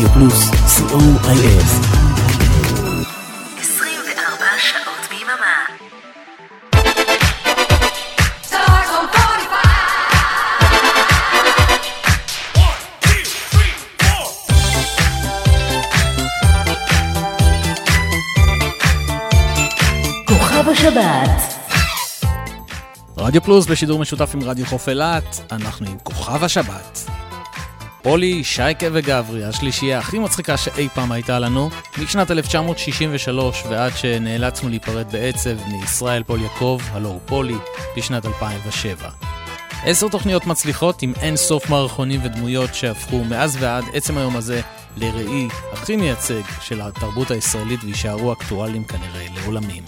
רדיו פלוס, co.il. 24 שעות ביממה. כוכב השבת, רדיו פלוס בשידור משותף עם רדיו חוף אילת, אנחנו עם כוכב השבת. פולי, שייקה וגברי, השלישייה הכי מצחיקה שאי פעם הייתה לנו, משנת 1963 ועד שנאלצנו להיפרד בעצב מישראל פול יעקב, הלו הוא פולי, בשנת 2007. עשר תוכניות מצליחות עם אין סוף מערכונים ודמויות שהפכו מאז ועד עצם היום הזה לראי הכי מייצג של התרבות הישראלית ויישארו אקטואליים כנראה לעולמים.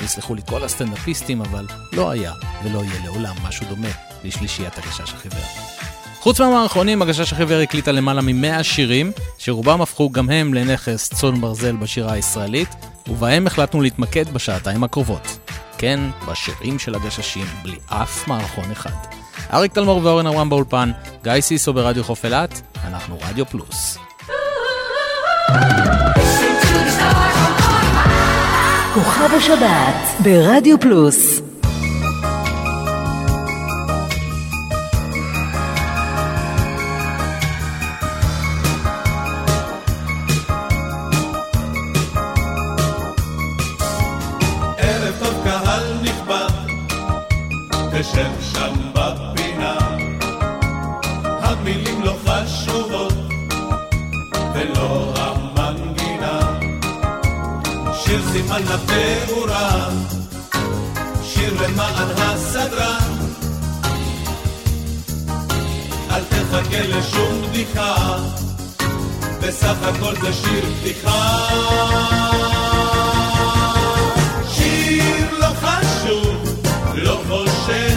ויסלחו לי כל הסטנדאפיסטים, אבל לא היה ולא יהיה לעולם משהו דומה לשלישיית הגשש החיוור. חוץ מהמערכונים, הגשש החיוור הקליטה למעלה מ-100 שירים, שרובם הפכו גם הם לנכס צאן ברזל בשירה הישראלית, ובהם החלטנו להתמקד בשעתיים הקרובות. כן, בשירים של הגששים, בלי אף מערכון אחד. אריק תלמור ואורן אברהם באולפן, גיא סיסו ברדיו חוף אילת, אנחנו רדיו פלוס. כוכב השבת, ברדיו פלוס. סימן לתאורה, שיר למען הסדרן. אל תחכה לשום בדיחה, בסך הכל זה שיר פתיחה. שיר לא חשוב, לא חושב.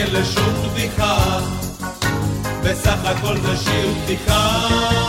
תחכה לשום בדיחה, בסך הכל זה שיר פתיחה.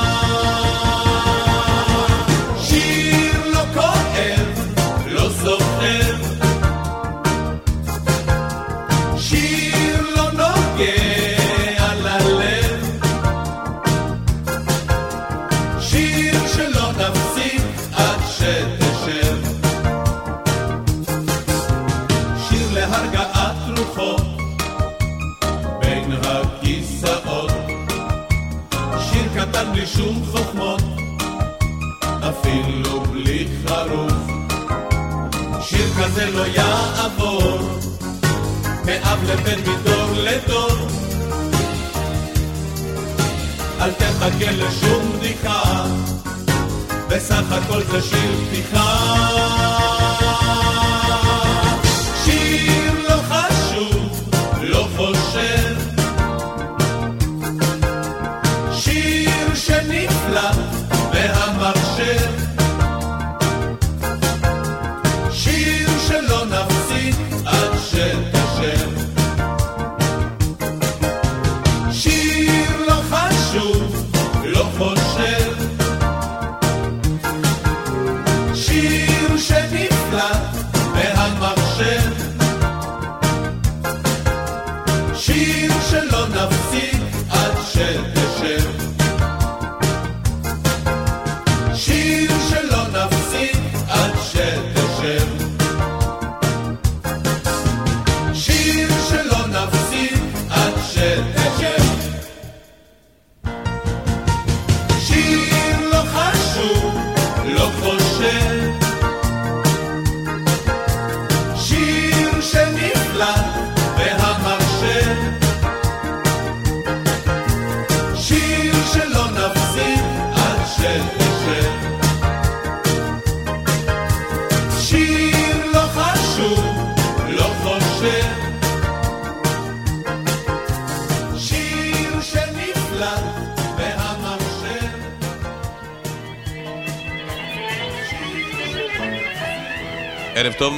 לבן מדור לדור. אל תחכה לשום בדיחה, בסך הכל זה שיר פתיחה.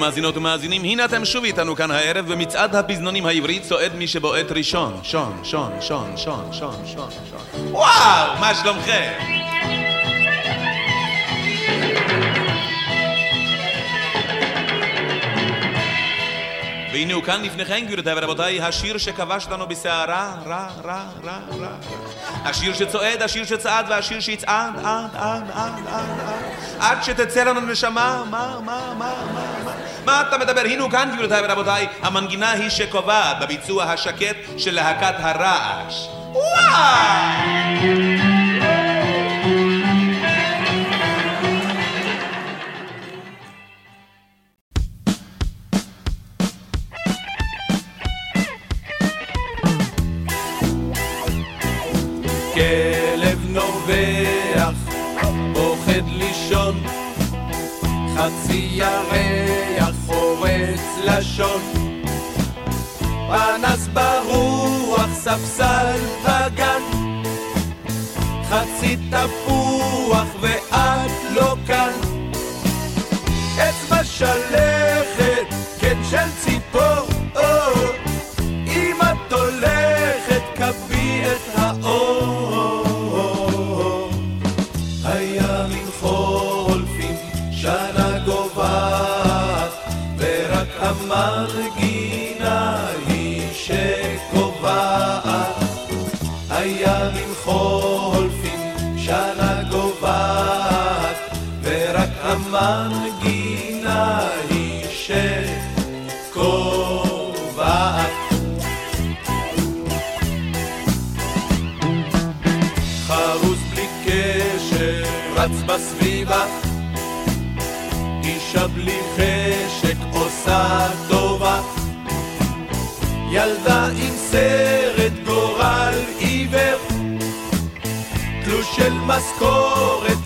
מאזינות ומאזינים, הנה אתם שוב איתנו כאן הערב במצעד הפזנונים העברי צועד מי שבועט ראשון. שון, שון, שון, שון, שון, שון, שון. וואו, מה שלומכם? והנה הוא כאן לפניכם, גבירותיי ורבותיי, השיר שכבש לנו בסערה, רע, רע, רע, רע. השיר שצועד, השיר שצעד והשיר שיצעד, עד, עד, עד, עד, עד. עד שתצא לנו נשמה, מה, מה, מה, מה, מה. מה אתה מדבר? הנה הוא כאן, גבירותיי ורבותיי, המנגינה היא שקובעת בביצוע השקט של להקת הרעש. וואו! פוחד לישון, חצי ירח לשון. פנס ברוח, ספסל בגן, חצי תפוח ואת לא כאן. אצבע שלכת, כן של ציפור, עושה טובה. ילדה עם סרט גורל עיוור. תלוש של משכורת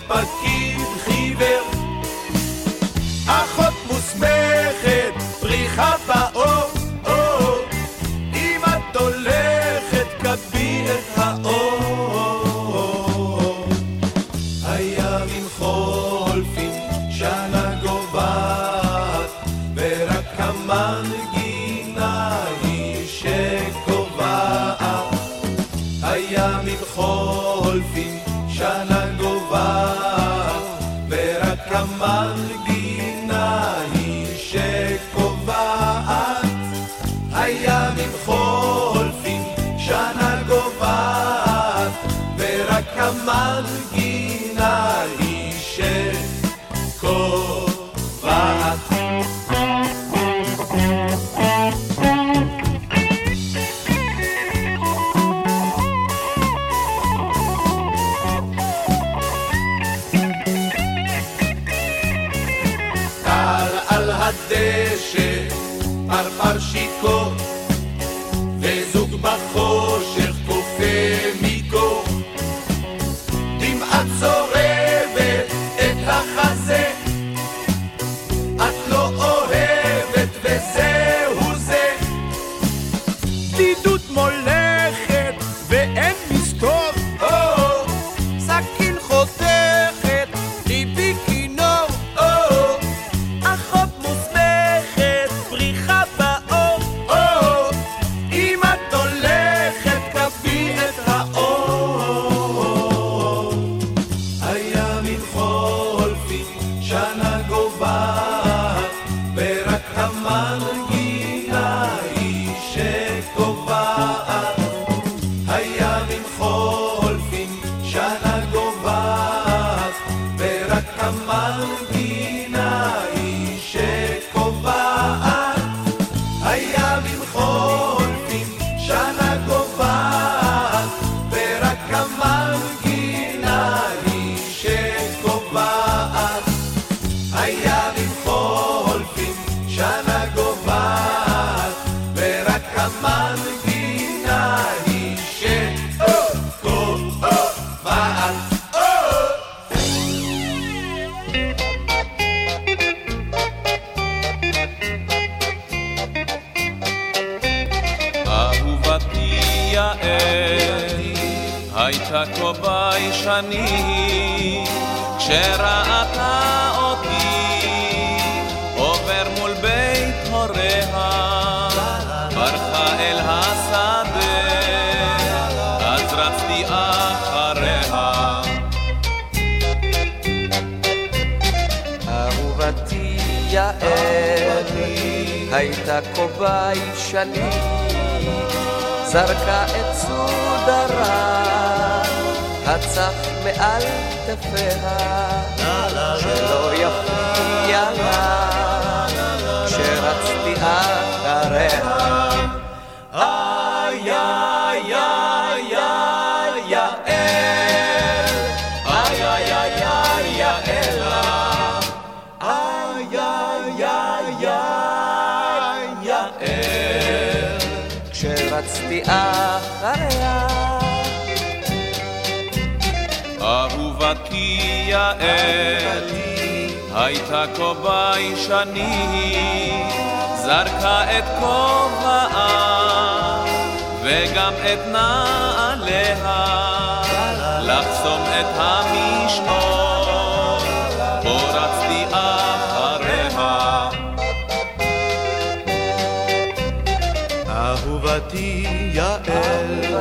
אהובתי יעל,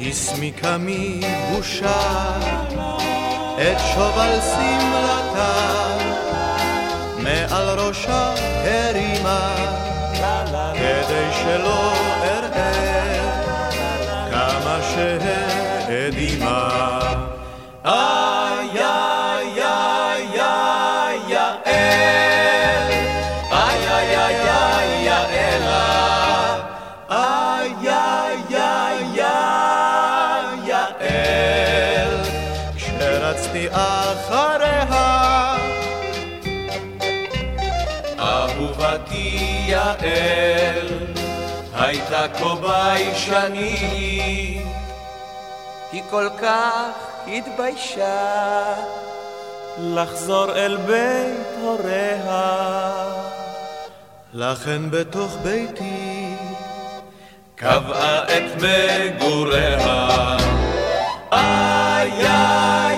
הסמיקה מבושה את שובל שמלתה, מעל ראשה הרימה, כדי שלא אראה כמה שהאדימה. ביישנית, היא כל כך התביישה לחזור אל בית הוריה. לכן בתוך ביתי קבעה את מגוריה. איי איי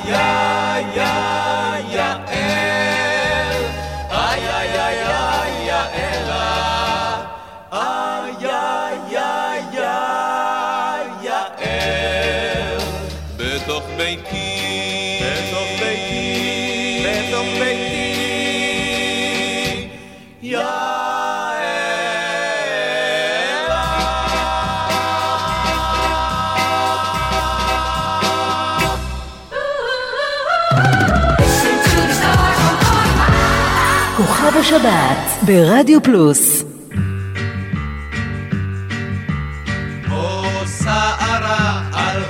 השבת ברדיו פלוס שערה על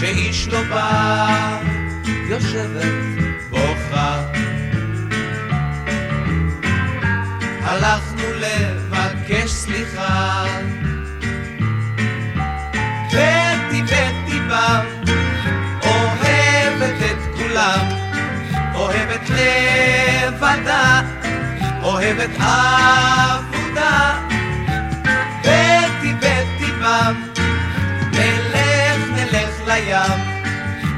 שאיש לא בא, יושבת בוכה. הלכנו לבקש סליחה, אוהבת עבודה. בטי בטי בם, נלך נלך לים,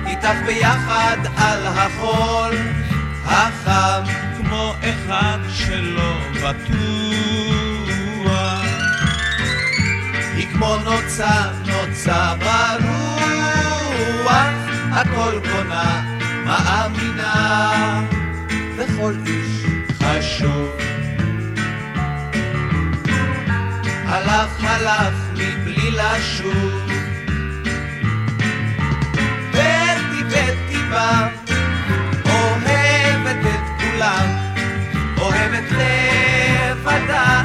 איתך ביחד על החול החם, כמו אחד שלא בטוח. היא כמו נוצה, נוצה ברוח, הכל קונה, מאמינה, וכל איש חשוב. הלך הלך מבלי לשוב, בטי בטי בא, אוהבת את כולם, אוהבת לבדה,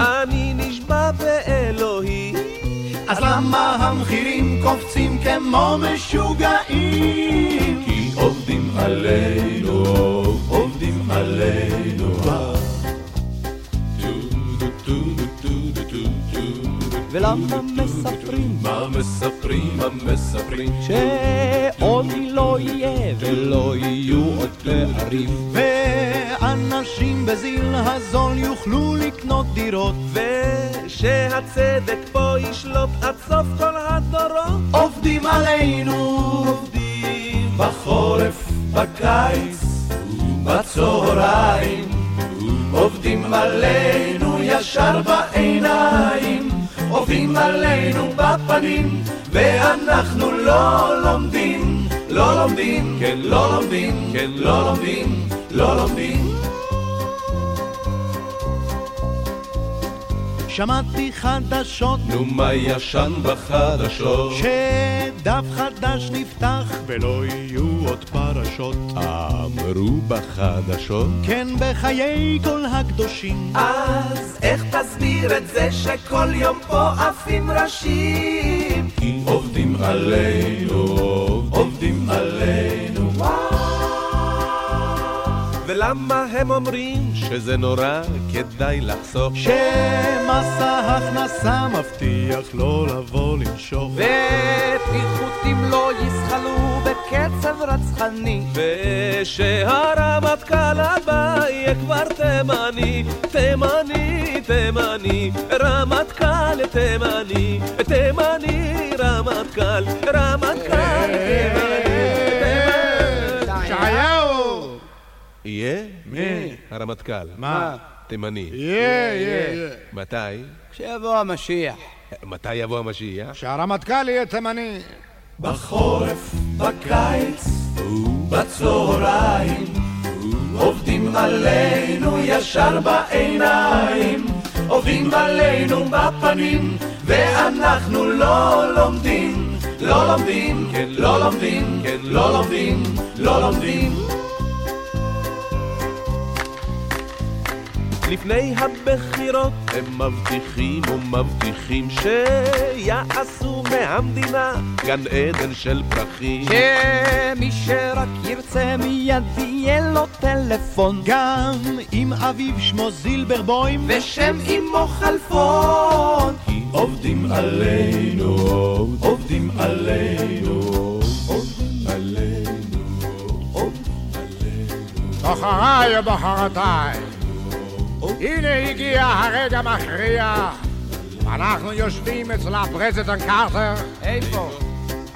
אני נשבע באלוהי אז למה המחירים קופצים כמו משוגעים? כי עובדים עלינו, עובדים עלינו. ולמה מספרים? מה מספרים, מה מספרים? שעוני לא יהיה ולא יהיו עוד פערים ואנשים בזיל הזול יוכלו לקנות דירות. ושהצדק פה ישלוט עד סוף כל הדורות. עובדים עלינו, עובדים בחורף, בקיץ, בצהריים, עובדים עלינו ישר בעיניים, עובדים עלינו בפנים, ואנחנו לא לומדים, לא לומדים, כן, לא לומדים, כן, לא לומדים, לא לומדים. שמעתי חדשות נו מה ישן בחדשות שדף חדש נפתח ולא יהיו עוד פרשות. אמרו בחדשות כן, בחיי כל הקדושים. אז איך תסביר את זה שכל יום פה עפים ראשים? כי עובדים עלינו, עובדים עלינו. ולמה הם אומרים שזה נורא כדאי לחסוך? שמס ההכנסה מבטיח לא לבוא לנשוך. ופיחותים לא יזחלו בקצב רצחני ושהרמטכ"ל הבא יהיה כבר תימני תימני, תימני, רמטכ"ל תימני תימני, רמטכ"ל, רמטכ"ל תימני יהיה? מי? הרמטכ"ל. מה? תימני. יהיה, יהיה. מתי? כשיבוא המשיח. מתי יבוא המשיח? שהרמטכ"ל יהיה תימני. בחורף, בקיץ ובצהריים עובדים עלינו ישר בעיניים עובדים עלינו בפנים ואנחנו לא לומדים, לא לומדים, כן, לא לומדים, כן, לא לומדים, לא לומדים. לפני הבחירות הם מבטיחים ומבטיחים שיעשו מהמדינה גן עדן של פרחים. שמי שרק ירצה מיד יהיה לו טלפון גם אם אביו שמו זילברבוים ושם אמו חלפון כי עובדים עלינו, עובדים עלינו, עובדים עלינו, עובדים עלינו. בחוריי ובחורותיי הנה הגיע הרגע המכריע. אנחנו יושבים אצל ה President קארטר. איפה?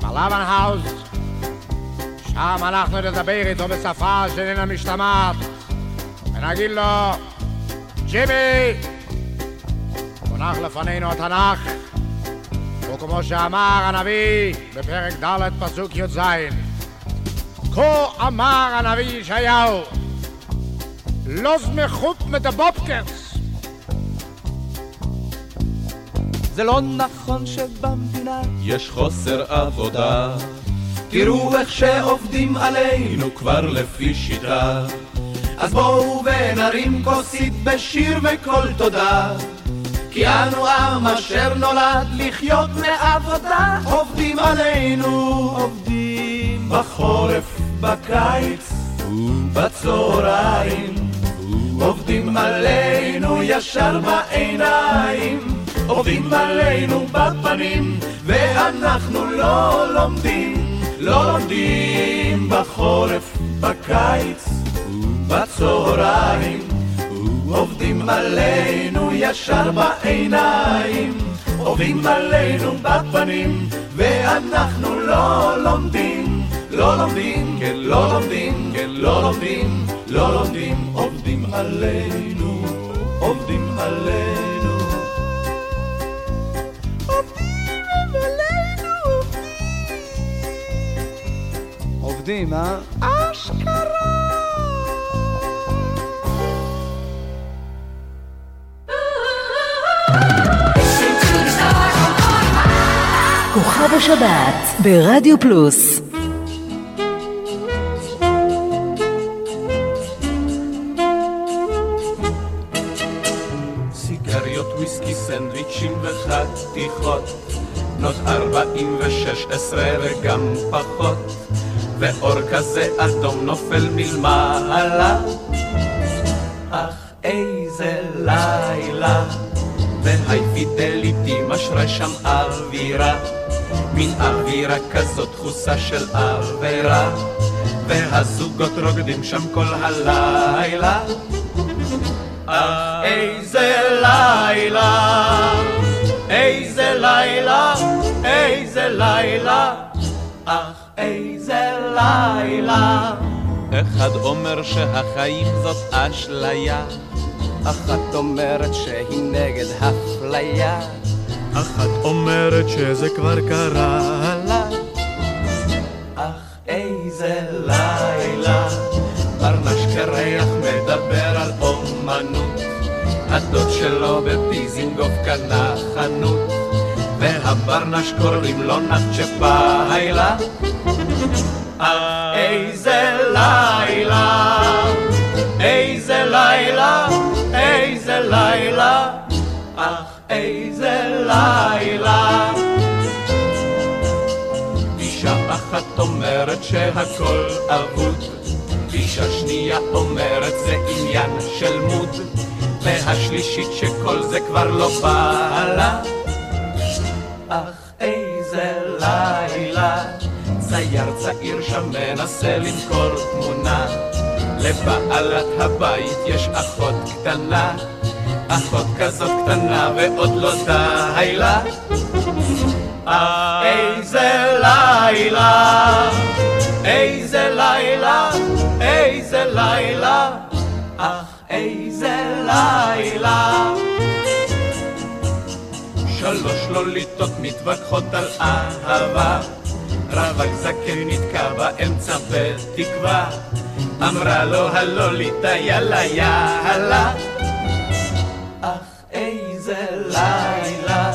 בלבן House שם אנחנו נדבר איתו בשפה שאיננה משתמעת. ונגיד לו ג'ימי! מונח לפנינו התנ"ך וכמו שאמר הנביא בפרק ד' פסוק י"ז. כה אמר הנביא ישעיהו לא זמכות מדבופקרס זה לא נכון שבמדינה יש חוסר עבודה, תראו איך שעובדים עלינו כבר לפי שיטה. אז בואו ונרים כוסית בשיר וקול תודה. כי אנו עם אשר נולד לחיות מעבודה. עובדים עלינו עובדים בחורף, בקיץ ובצהריים עובדים עלינו ישר בעיניים. עובדים עלינו בפנים ואנחנו לא לומדים. לא לומדים בחורף, בקיץ בצהריים. עובדים עלינו ישר בעיניים. עובדים עלינו בפנים ואנחנו לא לומדים. לא לומדים, כן לא לומדים, כן לא לומדים, לא לומדים. עובדים עלינו, עובדים עלינו. עובדים, אה? כוכב השבת ברדיו פלוס וחתיכות, בנות ארבעים ושש עשרה וגם פחות, ואור כזה אדום נופל מלמעלה. אך איזה לילה, והי פידליטי משרה שם אווירה, מין אווירה כזאת דחוסה של עבירה, והזוגות רוקדים שם כל הלילה. אך איזה לילה, איזה לילה, איזה לילה, אך איזה לילה. אחד אומר שהחיים זאת אשליה, אחת אומרת שהיא נגד אפליה אחת אומרת שזה כבר קרה לה אך איזה לילה. ברנש שלו בפיזינגוף קנה חנות, והברנש קוראים לו נחצ'פיילה. אך איזה לילה, איזה לילה, איזה לילה, אך איזה לילה. אישה אחת אומרת שהכל אבוד, אישה שנייה אומרת זה עניין של מוד, והשלישית שכל זה כבר לא בא לה. אך איזה לילה, צייר צעיר שם מנסה למכור תמונה. לבעלת הבית יש אחות קטנה, אחות כזאת קטנה ועוד לא די לה. אך איזה לילה, איזה לילה, איזה לילה, אך איזה לילה. שלוש לוליטות מתווכחות על אהבה, רווק זקן נתקע באמצע בתקווה, אמרה לו הלוליטה יאללה יאללה. אך איזה לילה,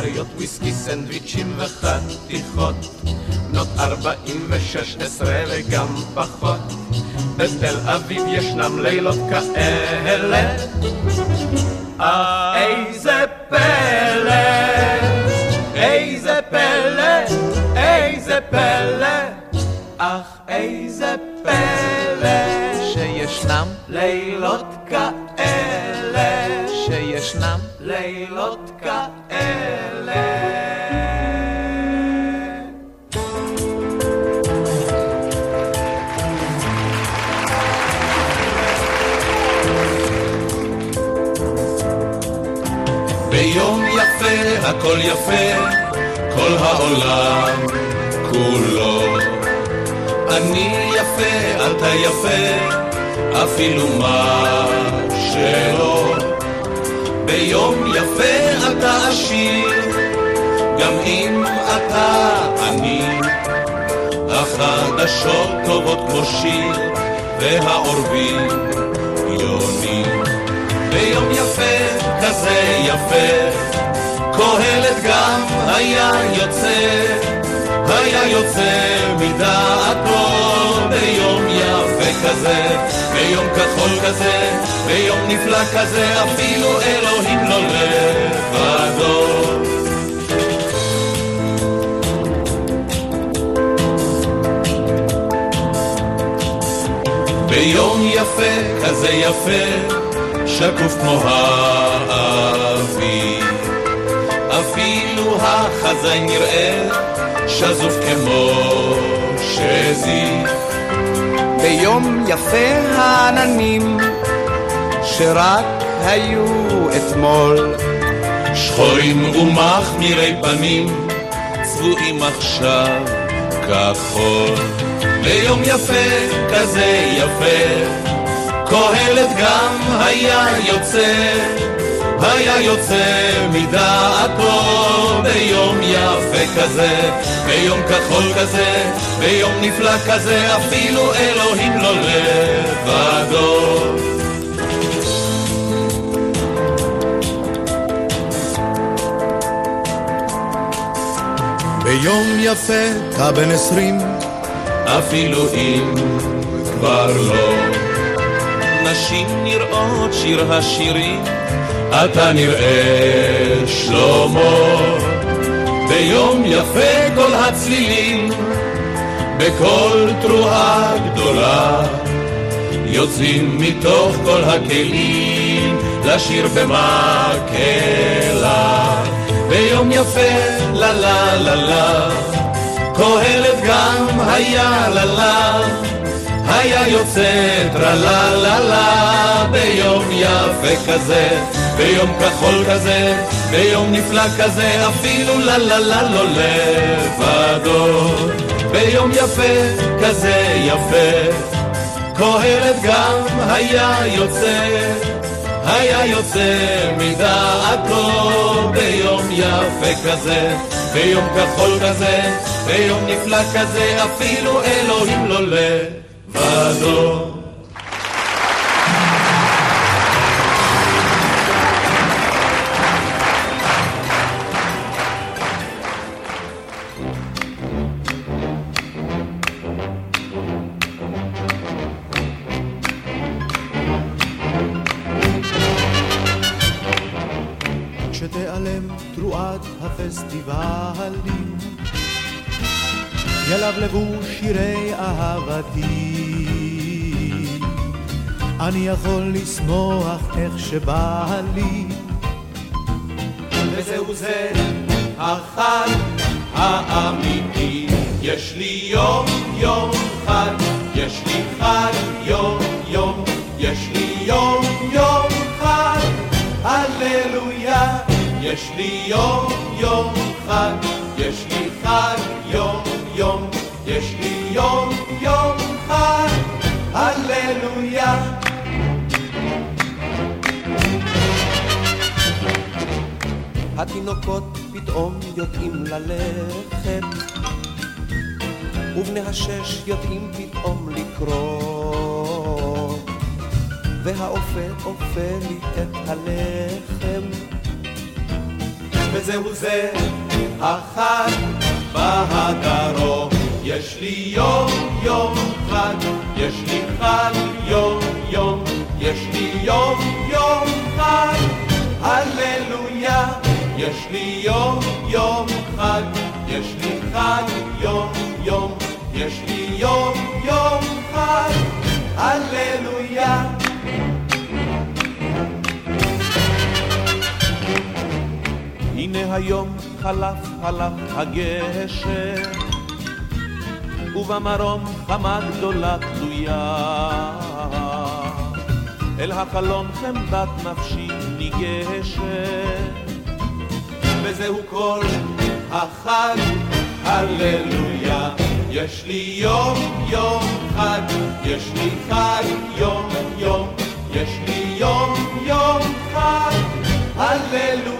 סיגריות, וויסקי, סנדוויצ'ים וחתיכות. בנות ארבעים ושש עשרה וגם פחות. בתל אביב ישנם לילות כאלה. אך איזה פלא, איזה פלא, איזה פלא, אך איזה פלא, שישנם לילות כאלה, שישנם לילות כאלה. ביום יפה הכל יפה, כל העולם כולו. אני יפה, אתה יפה, אפילו מה שלא. ביום יפה אתה עשיר, גם אם אתה עני. החדשות טובות כמו שיר, והעורבים יונים. ביום יפה כזה יפה, קהלת גם היה יוצא, היה יוצא מדעתו ביום יפה כזה, ביום כחול כזה, ביום נפלא כזה, אפילו אלוהים לא לבדו. ביום יפה כזה יפה שקוף כמו האביב. אפילו החזאי נראה שזוף כמו שזיף. ביום יפה העננים שרק היו אתמול שחורים ומחמירי פנים צבועים עכשיו כחול. ביום יפה כזה יפה קהלת גם היה יוצא, היה יוצא מדעתו ביום יפה כזה, ביום כחול כזה, ביום נפלא כזה, אפילו אלוהים לא לבדו. ביום יפה אתה בן עשרים, אפילו אם כבר לא. נשים נראות שיר השירים, אתה נראה שלמה. ביום יפה כל הצלילים, בקול תרועה גדולה, יוצאים מתוך כל הכלים לשיר במקהלה. ביום יפה, לה לה לה לה, קהלת גם היה לה לה. היה יוצא טרלה לה לה ביום יפה כזה, ביום כחול כזה, ביום נפלא כזה, אפילו לה לה לה לא לבדו. ביום יפה כזה יפה, קהלת גם היה יוצא, היה יוצא מדעתו ביום יפה כזה, ביום כחול כזה, ביום נפלא כזה, אפילו אלוהים לא לבדו. ילבלבו שירי אהבתי. אני יכול לשמוח איך שבא לי. וזהו זה החג האמיתי. יש לי יום יום חג, יש לי חג יום יום, יש לי יום יום חג, הללויה. יש לי יום יום חג, יש לי חג יום יום, יש לי יום יום חג, הללויה. התינוקות פתאום יודעים ללכת, ובני השש יודעים פתאום לקרוא, והאופה אופה לי את הלחם. וזהו זה החג בהדרום. יש לי יום יום חג, יש לי חג יום יום, יש לי יום יום חג, הללויה. יש לי יום יום חג, יש לי חג יום יום, יש לי יום יום חג, הללויה. הנה היום חלף חלף הגשר, ובמרום חמה גדולה תלויה. אל החלון חמדת נפשי ניגשת, וזהו כל החג, הללויה. יש לי יום יום חג, יש לי חג יום יום, יש לי יום יום חג, הללויה.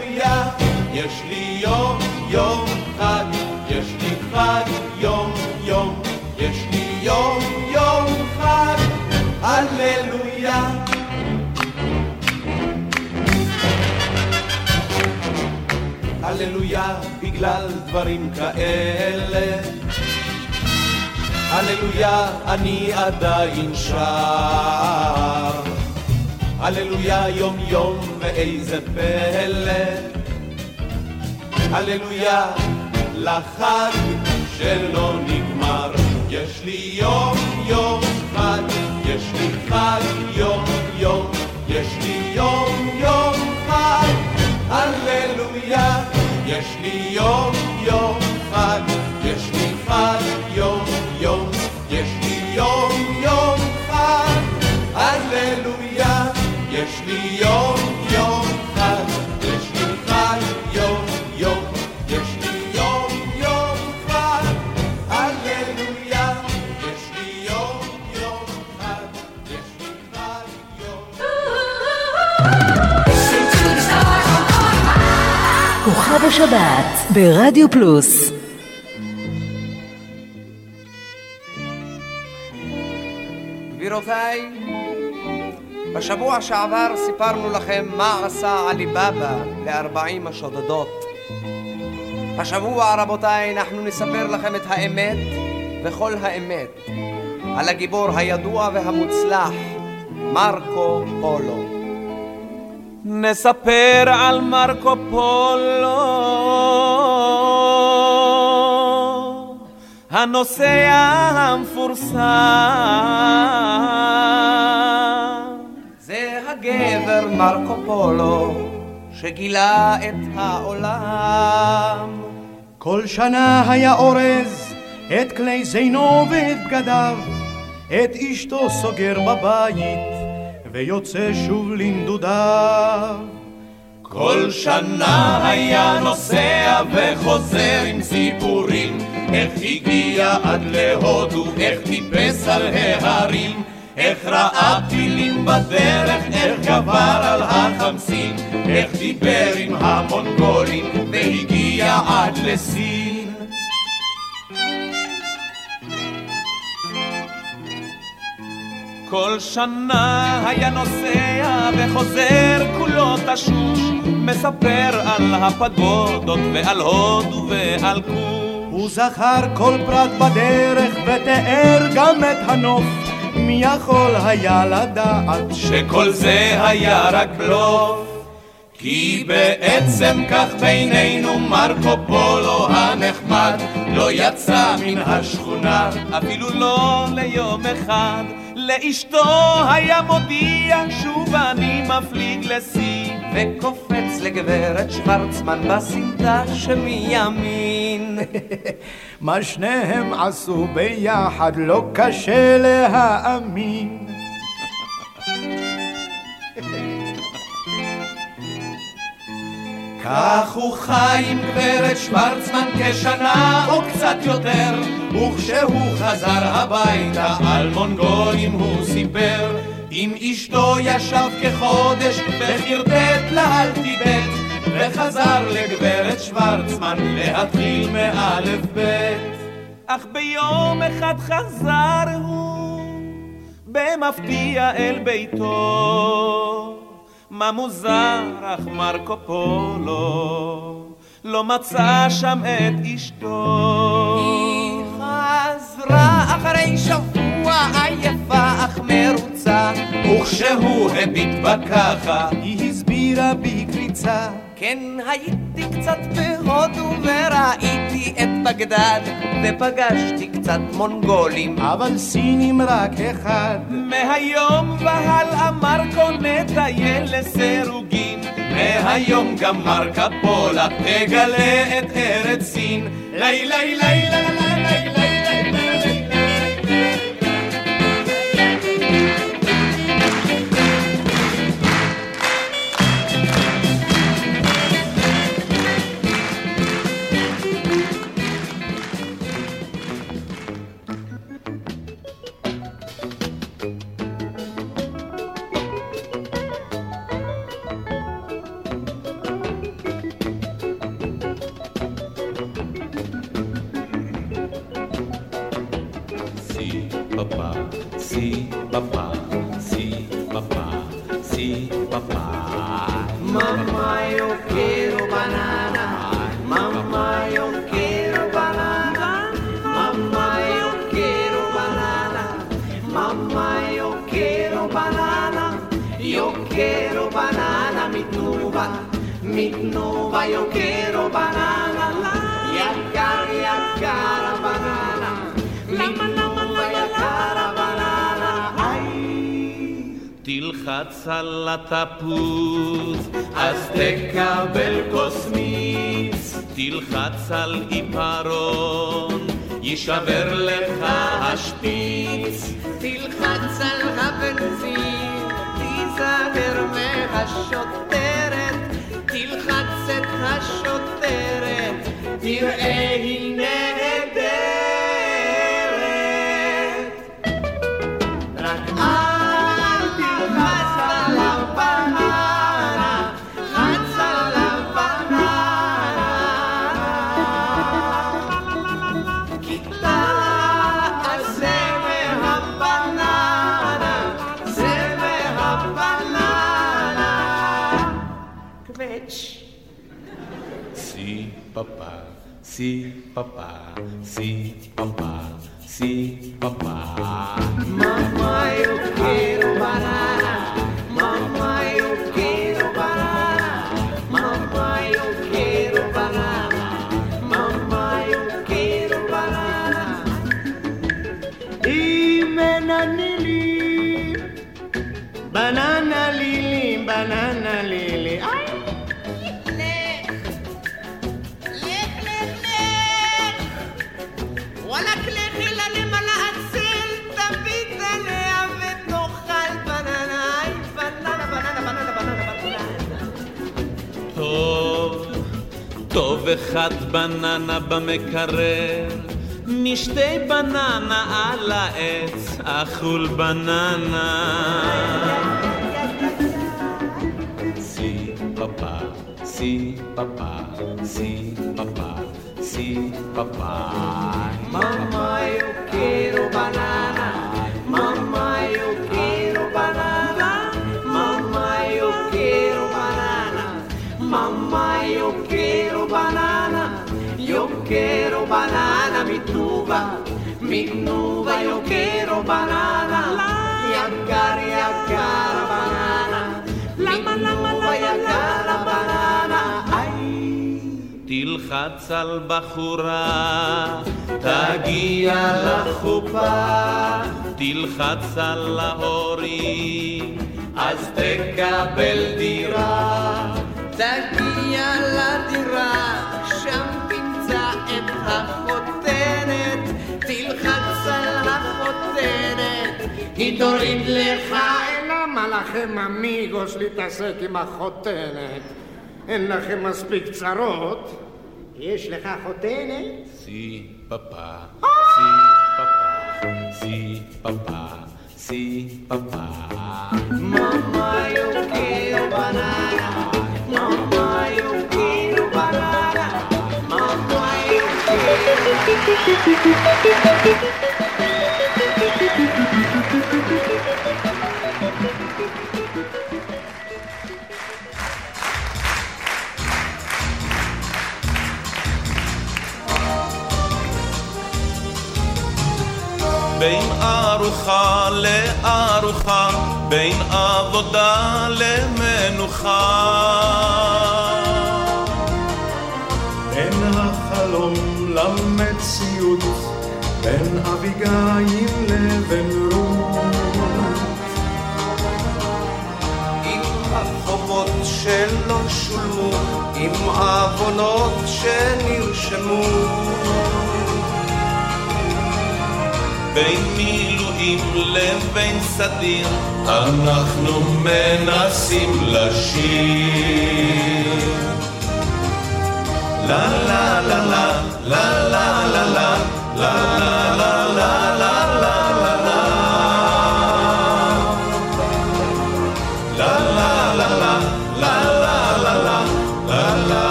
יש לי יום יום חג, יש לי חג יום יום, יש לי יום יום חג, הללויה. הללויה בגלל דברים כאלה. הללויה אני עדיין שר. הללויה יום יום ואיזה פלא. הללויה לחג שלא נגמר. יש לי יום יום חג, יש לי חג יום יום, יש לי יום יום חג, הללויה. יש לי יום יום חג, יש לי חג יום יום, יש לי יום יום חג, הללויה. יש לי יום השבת ברדיו פלוס גבירותיי, בשבוע שעבר סיפרנו לכם מה עשה עליבאבא לארבעים השודדות. השבוע, רבותיי, אנחנו נספר לכם את האמת וכל האמת על הגיבור הידוע והמוצלח, מרקו פולו. נספר על מרקו פולו, הנוסע המפורסם. זה הגבר מרקו פולו שגילה את העולם. כל שנה היה אורז את כלי זינו ואת בגדיו, את אשתו סוגר בבית, ויוצא שוב לנדודיו. כל שנה היה נוסע וחוזר עם סיפורים איך הגיע עד להודו, איך טיפס על ההרים איך ראה פילים בדרך, איך גבר על החמסין איך דיבר עם המונגולים והגיע עד לסין כל שנה היה נוסע וחוזר כולו תשוש, מספר על הפגודות ועל הודו ועל כוש. הוא זכר כל פרט בדרך ותיאר גם את הנוף, מי יכול היה לדעת שכל זה היה רק בלוף כי בעצם כך בינינו מרקו פולו הנחמד לא יצא מן השכונה אפילו לא ליום אחד, לאשתו היה מודיע שוב אני מפליג לסין. וקופץ לגברת שוורצמן בסמטה שמימין. מה שניהם עשו ביחד לא קשה להאמין. כך הוא חי עם גברת שוורצמן כשנה או קצת יותר וכשהוא חזר הביתה על מונגולים הוא סיפר עם אשתו ישב כחודש וחרטט לה על טיבט וחזר לגברת שוורצמן להתחיל מאלף בית אך ביום אחד חזר הוא במפתיע אל ביתו. מה מוזר, אך מרקו פולו לא מצא שם את אשתו. היא חזרה אחרי שבוע עייפה אך מרוצה, וכשהוא הביט בה ככה, היא הסבירה בקריצה. כן, הייתי קצת בהודו וראיתי את בגדד ופגשתי קצת מונגולים. אבל סינים רק אחד. מהיום והלאה מרקונט איה לסירוגין. מהיום גם מרקה פולה תגלה את ארץ סין. לי לי לי לי לי לי לי על התפוז, אז תקבל כוס מיץ. תלחץ על עיפרון, יישבר לך השפיץ. תלחץ על הבנזין, תיזהר מהשוטרת, si papá, si papá, si papá. אחד בננה במקרר, משתי בננה על העץ, אכול בננה. Papá, si papá, si papá, si papá. Mamá, yo quiero banana. Quiero banana, mi tuba. Mi tuba, yo quiero banana. Yacar, yacar, banana. Mi tuba, yacar, banana. Ay. תלחץ על בחורה, תגיע לחופה, תלחץ על ההורים, אז תקבל דירה. תגיע לדירה, את החותנת, תלחץ על החותנת, היא תוריד לך למה לכם אמיגוס להתעסק עם החותנת? אין לכם מספיק צרות? יש לך חותנת? Si papá, si papá, si papá, si papá. Mamá, yo quiero בין ארוחה לארוחה, בין עבודה למנוחה. אין החלום למציאות, בין אביגיל לבין רות. עם החובות שלא שולמו, עם העוונות שנרשמו. בין מילואים לבין סדיר, אנחנו מנסים לשיר.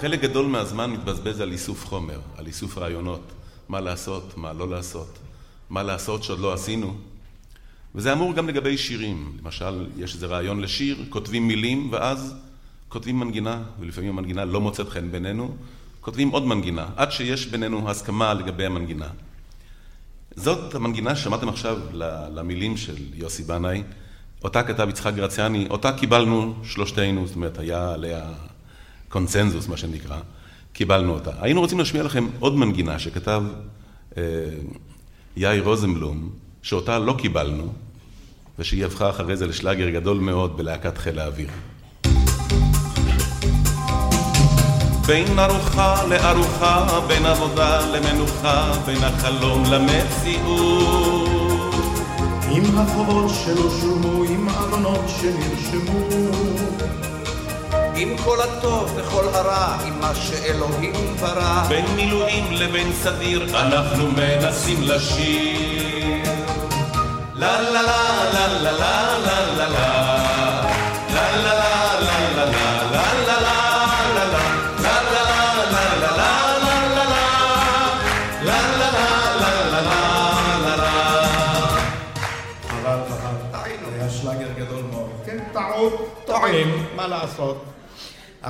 חלק גדול מהזמן מתבזבז על איסוף חומר, על איסוף רעיונות, מה לעשות, מה לא לעשות, מה לעשות שעוד לא עשינו. וזה אמור גם לגבי שירים. למשל, יש איזה רעיון לשיר, כותבים מילים, ואז כותבים מנגינה, ולפעמים המנגינה לא מוצאת חן בינינו, כותבים עוד מנגינה, עד שיש בינינו הסכמה לגבי המנגינה. זאת המנגינה ששמעתם עכשיו למילים של יוסי בנאי, אותה כתב יצחק גרציאני, אותה קיבלנו שלושתנו, זאת אומרת, היה עליה קונצנזוס, מה שנקרא, קיבלנו אותה. היינו רוצים להשמיע לכם עוד מנגינה שכתב אה, יאיר רוזנבלום, שאותה לא קיבלנו, ושהיא הפכה אחרי זה לשלאגר גדול מאוד בלהקת חיל האוויר. בין ארוחה לארוחה, בין עבודה למנוחה, בין החלום למציאות. עם החובות שלא שולמו, עם עוונות שנרשמו. עם כל הטוב וכל הרע, עם מה שאלוהים ברא. בין מילואים לבין סדיר, אנחנו מנסים לשיר. לה לה לה לה לה לה לה לה לה לה לה לה לה לה לה לה טועים, מה לעשות?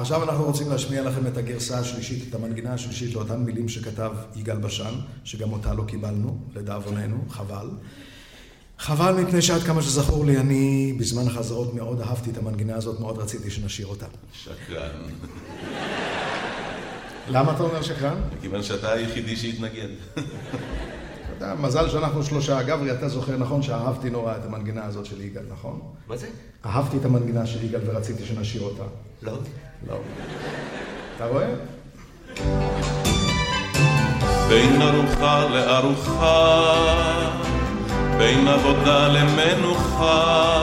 עכשיו אנחנו רוצים להשמיע לכם את הגרסה השלישית, את המנגינה השלישית לאותן מילים שכתב יגאל בשן, שגם אותה לא קיבלנו, לדאבוננו, חבל. חבל מפני שעד כמה שזכור לי, אני בזמן החזרות מאוד אהבתי את המנגינה הזאת, מאוד רציתי שנשאיר אותה. שקרן. למה אתה אומר שקרן? מכיוון שאתה היחידי שהתנגד. אתה יודע, מזל שאנחנו שלושה. גברי, אתה זוכר נכון שאהבתי נורא את המנגינה הזאת של יגאל, נכון? מה זה? אהבתי את המנגינה של יגאל ורציתי שנשאיר אותה. לא. לא. אתה רואה? בין ארוחה לארוחה, בין עבודה למנוחה.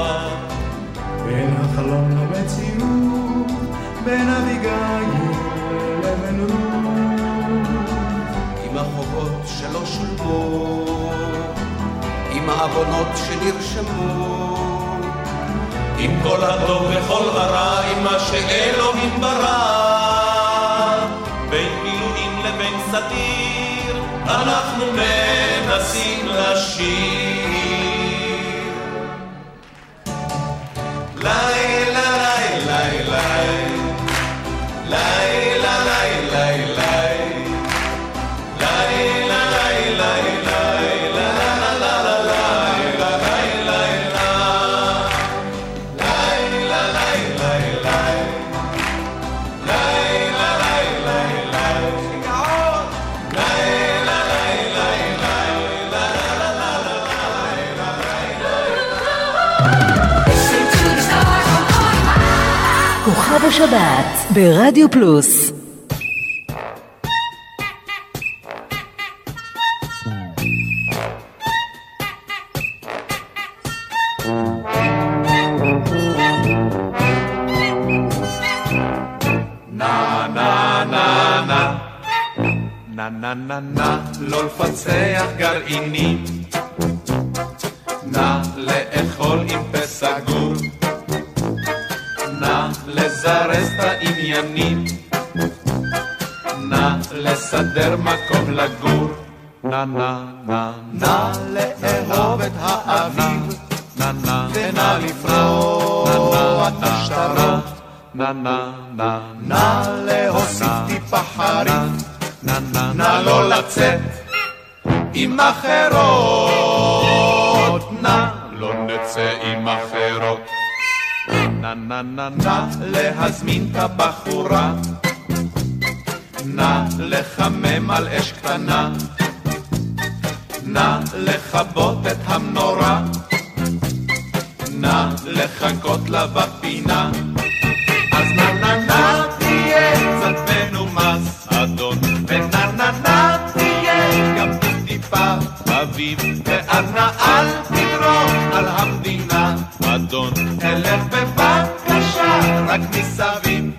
בין החלום למציאות, בין אביגיל למנוחה. עם החובות שלא שולמו, עם העוונות שנרשמו. עם כל הטוב וכל הרע, עם מה שאלוהים ברא. בין מילואים לבין סדיר, אנחנו מנסים לשיר. לילה, השבת ברדיו פלוס. נה נה לא לפצח גרעינים נא לאכול עם פה סגור נא לזרז את העניינים. נא לסדר מקום לגור. נא נא נא. נא לאהוב את האביב נא נא ונא לפרוע את השטרות נא. נא נא נא. להוסיף טיפה חריף, נא לא לצאת עם אחרות, נא לא נצא עם אחרות. נא נא נא נא להזמין את הבחורה, נא לחמם על אש קטנה, נא לכבות את המנורה, נא לחכות לה בפינה. אז נא נא נא תהיה קצת מנומס, אדון. ונא נא נא תהיה גם טיפה אביב. ואנא אל תדרוך על המדינה, אדון. אלך בבקשה, רק מסביב.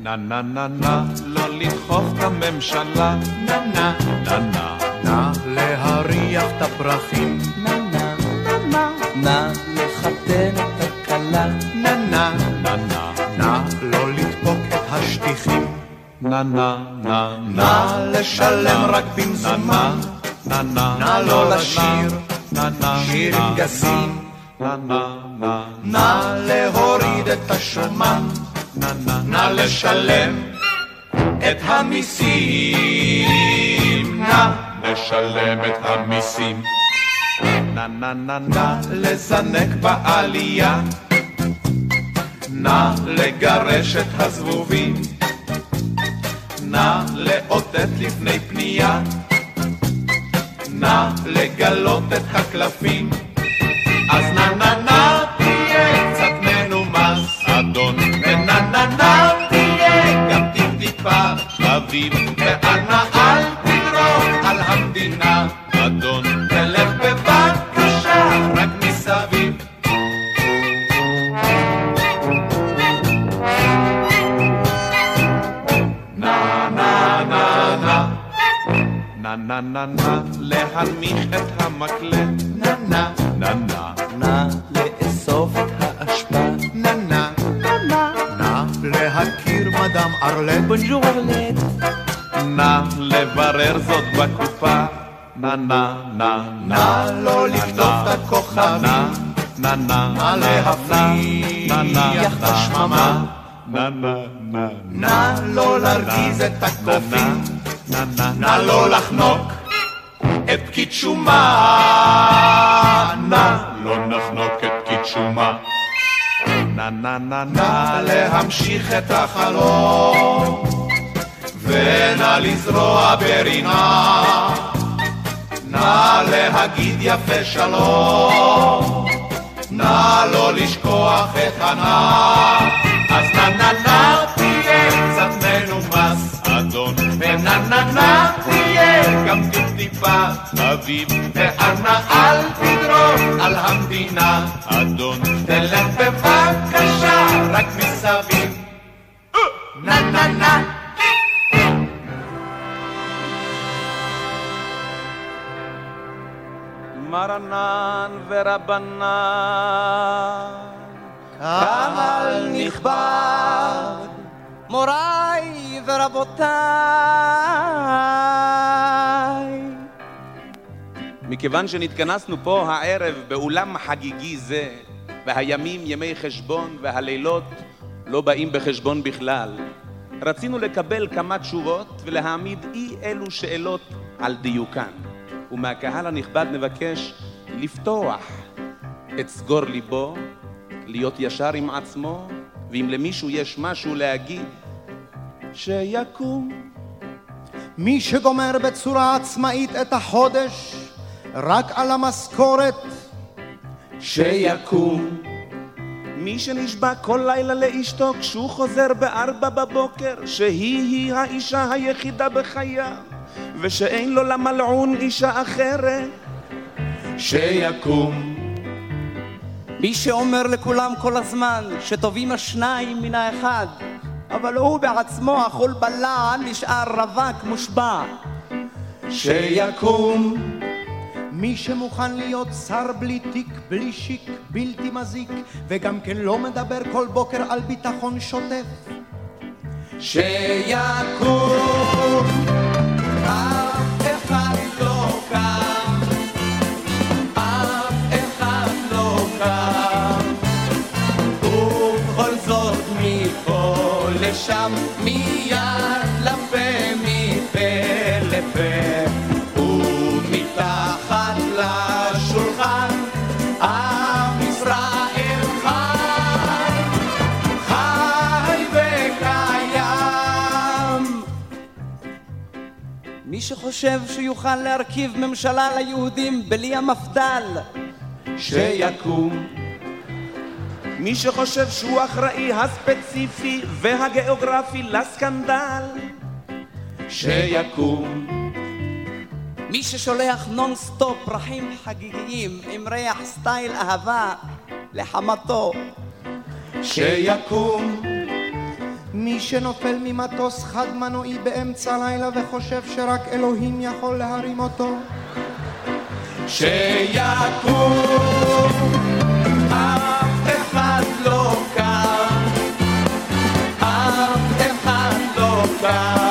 נה נה נה נה, לא לדחוף את הממשלה. נה נה נה נה. נא להריח את הפרחים. נה נה נה נה. נא לחתן את הכלה. נה נה נה נה. נא לא לדפוק את השטיחים. נה נה נה נה. נא לשלם רק במזומן. נא לא לשיר שירים גסים. נא נא נא נא להוריד את השומן, נא לשלם את המיסים, נא לשלם את המיסים. נא נא נא נא לזנק בעלייה, נא לגרש את הזבובים, נא לאותת לפני פנייה, נא לגלות את הקלפים, אז עננה תהיה גם טיפ-טיפה חביב, ואנה אל תדרוך על המדינה, אדון, תלך בבקשה רק מסביב. נה נה נה נה להנמיך את המקלט נה נה נה נה נה מדאם ארלט. בונז'ור ארלט. נא לברר זאת בקופה. נא נא נא נא לא לבדוק את הכוכבים. נא נא נא להפריח את השממה. נא נא נא נא לא להרגיז את הקופים. נא נא נא לא לחנוק את פקיד שומה. נא לא נחנוק את פקיד שומה. נא נא נא נא להמשיך את החלום, ונא לזרוע ברינה, נא להגיד יפה שלום, נא לא לשכוח את הנא, אז נא נא נא תהיה קצת מנומס, אדון. נא נא תהיה גם טיפ-טיפה, אביב ואנא אל תדרוך על המדינה. אדון תלך בבקשה רק מסביב. נה נה נה. מרנן ורבנן קהל נכבד, מוריי ורבותיי. מכיוון שנתכנסנו פה הערב באולם חגיגי זה, והימים ימי חשבון והלילות לא באים בחשבון בכלל, רצינו לקבל כמה תשובות ולהעמיד אי אלו שאלות על דיוקן. ומהקהל הנכבד נבקש לפתוח את סגור ליבו, להיות ישר עם עצמו, ואם למישהו יש משהו להגיד, שיקום. מי שגומר בצורה עצמאית את החודש רק על המשכורת, שיקום. מי שנשבע כל לילה לאשתו כשהוא חוזר בארבע בבוקר, שהיא-היא האישה היחידה בחייו, ושאין לו למלעון אישה אחרת, שיקום. מי שאומר לכולם כל הזמן שטובים השניים מן האחד, אבל הוא בעצמו אכול בלען נשאר רווק מושבע. שיקום. מי שמוכן להיות שר בלי תיק, בלי שיק, בלתי מזיק, וגם כן לא מדבר כל בוקר על ביטחון שוטף. שיקום. אף לא לא מיד שחושב שיוכל להרכיב ממשלה ליהודים בלי המפד"ל, שיקום. מי שחושב שהוא אחראי הספציפי והגיאוגרפי לסקנדל, שיקום. מי ששולח נונסטופ פרחים חגיגיים עם ריח style אהבה לחמתו, שיקום. מי שנופל ממטוס חד מנועי באמצע הלילה וחושב שרק אלוהים יכול להרים אותו, שיקום. קם.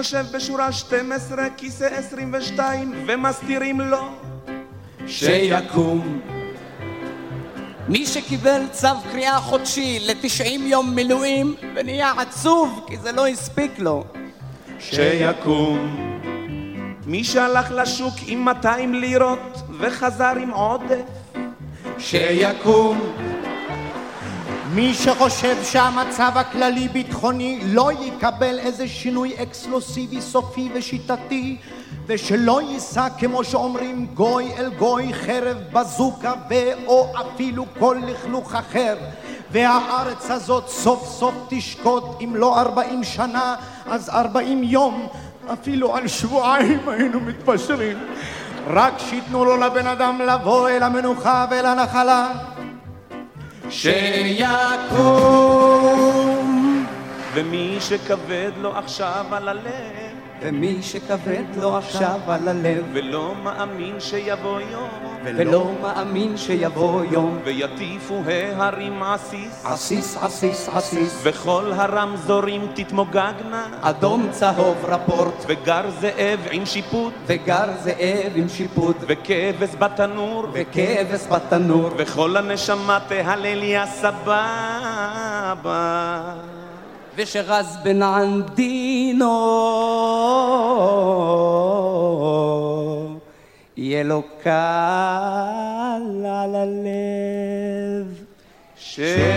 מי שיושב בשורה 12, כיסא 22, ומסתירים לו, שיקום. מי שקיבל צו קריאה חודשי ל-90 יום מילואים ונהיה עצוב כי זה לא הספיק לו, שיקום. מי שהלך לשוק עם 200 לירות וחזר עם עודף, שיקום. מי שחושב שהמצב הכללי ביטחוני לא יקבל איזה שינוי אקסקלוסיבי סופי ושיטתי ושלא יישא כמו שאומרים גוי אל גוי חרב בזוקה ו/או אפילו כל לכלוך אחר. והארץ הזאת סוף סוף תשקוט אם לא ארבעים שנה אז ארבעים יום אפילו על שבועיים היינו מתפשרים. רק שייתנו לו לבן אדם לבוא אל המנוחה ואל הנחלה שיקום. ומי שכבד לו עכשיו על הלב, ומי שכבד לו עכשיו על הלב ולא מאמין שיבוא יום, ולא מאמין שיבוא יום. ויטיפו ההרים עסיס, עסיס עסיס עסיס. וכל הרמזורים תתמוגגנה, אדום צהוב רפורט. וגר זאב עם שיפוט, וגר זאב עם שיפוט. וכבש בתנור, וכבש בתנור. וכל הנשמה תהלל יא סבבה. ושרז בן ענדינו. יהיה לו קל על הלב. שיקום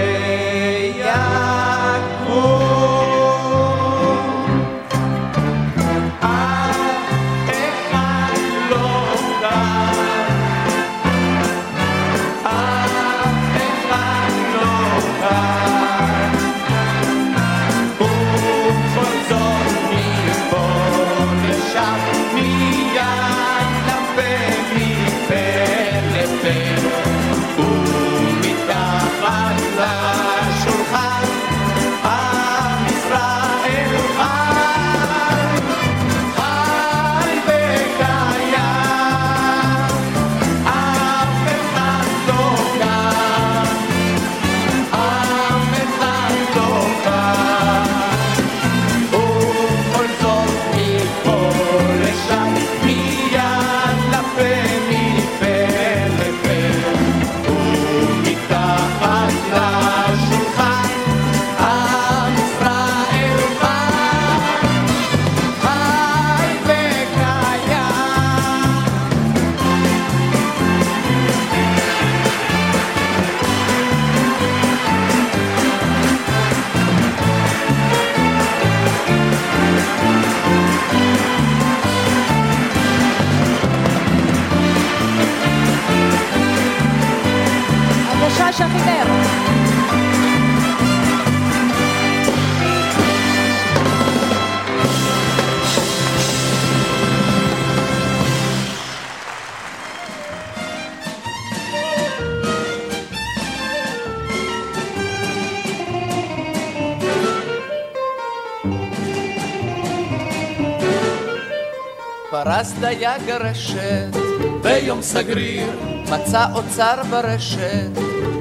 פרס דייג הרשת ביום סגריר מצא אוצר ברשת.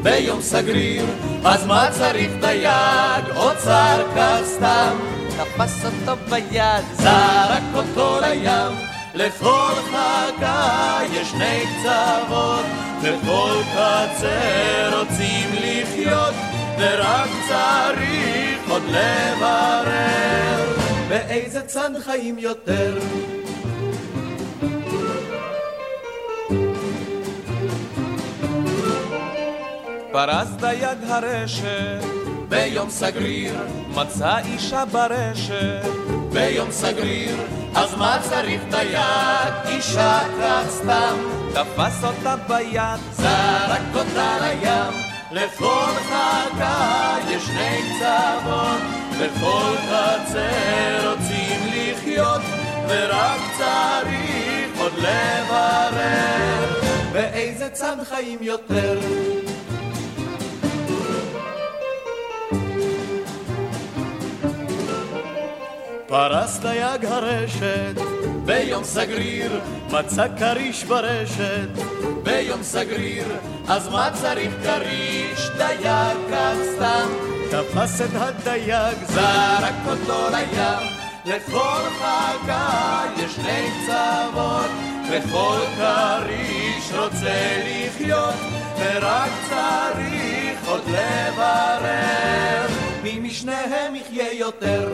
ביום סגריר, אז מה צריך דייג? אוצר כך סתם. תפס אותו ביד, זרק אותו לים. לכל חכה יש שני קצוות, וכל קצה רוצים לחיות, ורק צריך עוד לברר באיזה צד חיים יותר. פרס דייג הרשת, ביום סגריר, מצא אישה ברשת, ביום סגריר, אז מה צריך דייג? אישה כך סתם, תפס אותה ביד, זרק אותה לים. לכל חכה יש שני קצוות, בכל קצה רוצים לחיות, ורק צריך עוד לברר באיזה צד חיים יותר. פרס דייג הרשת, ביום סגריר, מצא כריש ברשת, ביום סגריר, אז מה צריך כריש? דייג כך סתם, תפס את הדייג, זרק אותו לים, לכל חכה יש שני קצוות, וכל כריש רוצה לחיות, ורק צריך עוד לברר, מי משניהם יחיה יותר.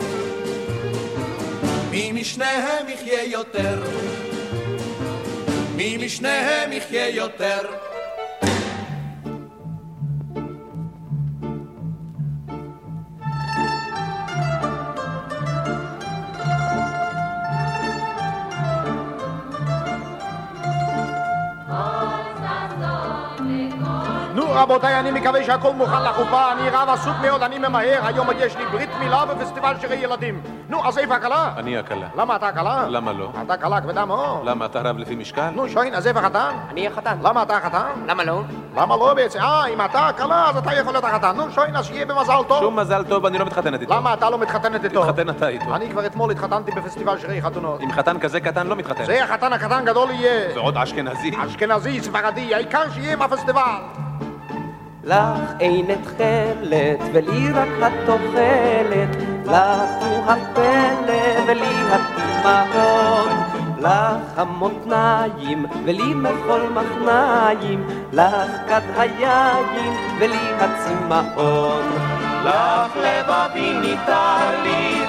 מי משניהם יחיה יותר? מי משניהם יחיה יותר? רבותיי, אני מקווה שהכל מוכן לחופה, אני רב עסוק מאוד, אני ממהר, היום יש לי ברית מילה בפסטיבל שירי ילדים. נו, אז איפה הכלה? אני הכלה. למה אתה הכלה? למה לא? אתה כלה כבדה מאוד. למה אתה רב לפי משקל? נו, שוין, אז איפה החתן? אני החתן. למה אתה החתן? למה לא? למה לא בעצם? אה, אם אתה הכלה, אז אתה יכול להיות החתן. נו, שוין, אז שיהיה במזל טוב. שום מזל טוב, אני לא מתחתנת איתו. למה אתה לא מתחתנת איתו? תתחתן אתה איתו. אני כבר אתמול התחתנתי בפסטיבל שירי חתונות. עם חתן כזה קטן לא מתחתן. זה החתן הקטן גדול יהיה. ועוד אשכנזי. אשכנזי, ספרדי, העיקר שיהיה בפסטיבל. לך אין תכלת ולי רק התוחלת, לך הוא הפלא ולי התימהון. לך המותניים ולי מחול מחניים, לך כד היין ולי הצמאון. לך לבבי ניתן לי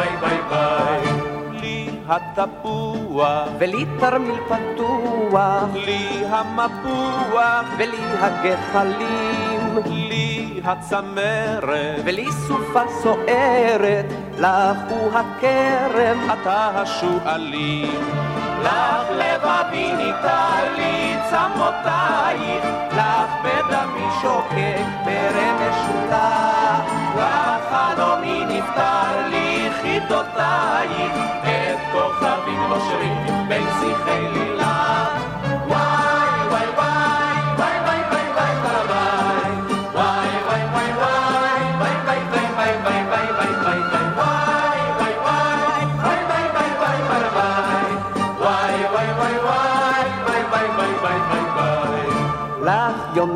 וואי וואי וואי לי התפוח, ולי תרמיל פתוח, לי המפוח, ולי הגחלים, לי הצמרת, ולי סופה סוערת, לך הוא הכרם, אתה השועלים. לך לבבי ניתן לי צמותייך, לך בדמי שוקק פרא משולח, לך חלומי נפתר לי το τάλι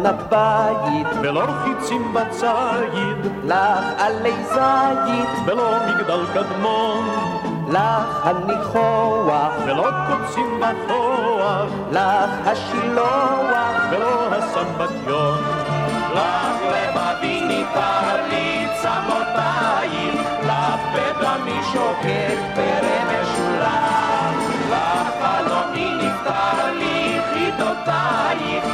לך יונת בית, ולא חיצים בציד, לך עלי זית, ולא מגדל קדמון, לך הניחוח, ולא קוצים בכוח, לך השילוח, ולא הסמבטיון. לך לבבי ניתן לי צמותייך, לך בדמי שוקק פרא משולח, לך חלומי נפתר לי חידותייך, את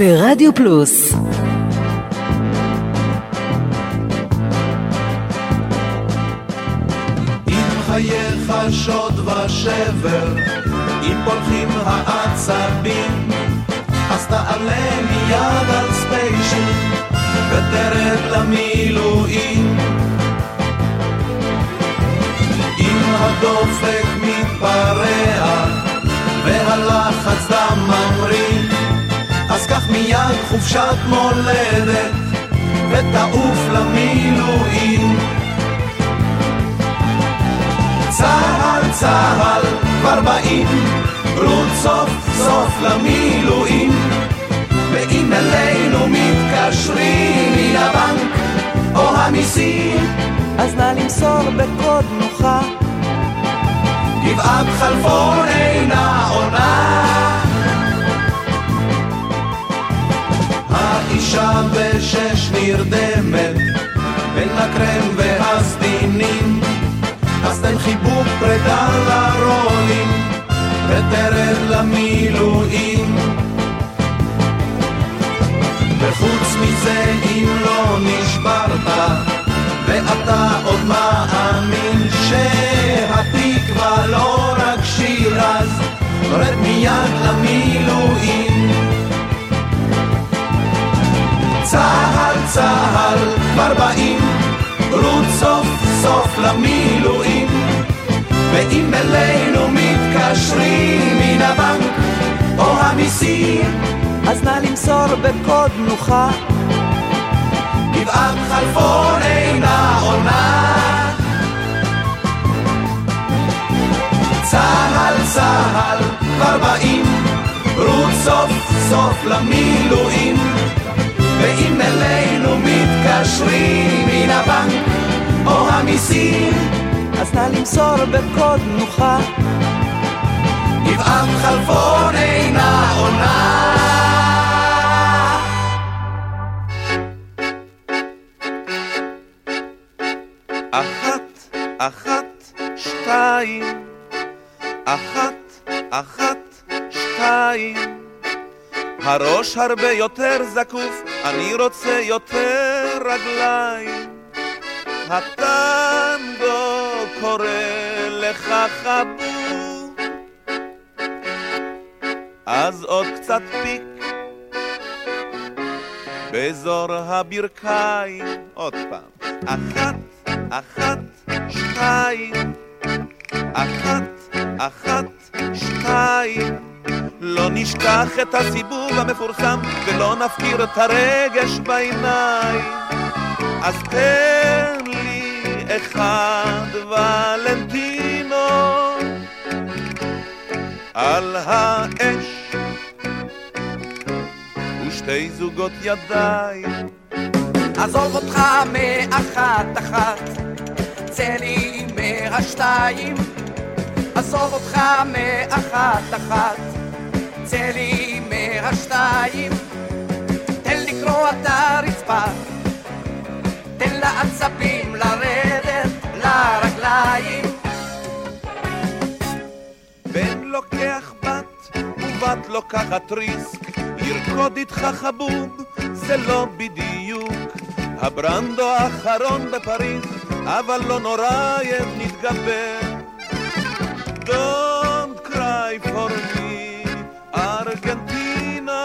ברדיו פלוס אם חייך שוד ושבר, אם פולחים העצבים, אז תעלה מיד על ספיישל ותרד למילואים. אם הדופק מתפרע והלחץ דם ממריא, אז קח מיד חופשת מולדת ותעוף למילואים. צהל צהל כבר באים, רות סוף סוף למילואים. ואם אלינו מתקשרים מן הבנק או המיסים, אז נא למסור בקוד נוחה. גבעת חלפון אינה עונה. האישה בשש נרדמת בין הקרם והסדינים. אז תן חיבוק פרידה לרולים ותרד למילואים. וחוץ מזה אם לא נשברת ואתה עוד מאמין שהתקווה לא רק שיר אז רד מיד למילואים צהל צהל כבר באים רות סוף סוף למילואים. ואם אלינו מתקשרים מן הבנק או המיסים אז נא למסור בקוד נוחה. גבעת חלפון אינה עונה. צהל צהל כבר באים רות סוף סוף למילואים ואם אלינו מתקשרים מן הבנק או המיסים. אז נא למסור בקוד נוחה. גבעת חלפון אינה עונה אחת, אחת, שתיים. אחת, אחת, שתיים. הראש הרבה יותר זקוף, אני רוצה יותר רגליים. הטנגו קורא לך חבוב. אז עוד קצת פיק. באזור הברכיים. עוד פעם. אחת, אחת, שתיים. אחת, אחת, שתיים לא נשכח את הסיבוב המפורסם ולא נפקיר את הרגש בעיניים. אז תן לי אחד ולנטינו על האש ושתי זוגות ידיים עזוב אותך מאחת אחת, צא לי מהשתיים. עזוב אותך מאחת אחת, צא לי מהשתיים. תן לקרוע את הרצפה, תן לעצבים לרדת לרגליים. בן לוקח בת ובת לוקחת ריסק. לרקוד איתך חבוב זה לא בדיוק. הברנדו האחרון בפריז אבל לא נורא יד נתגבר. Don't cry for me ארגנטינה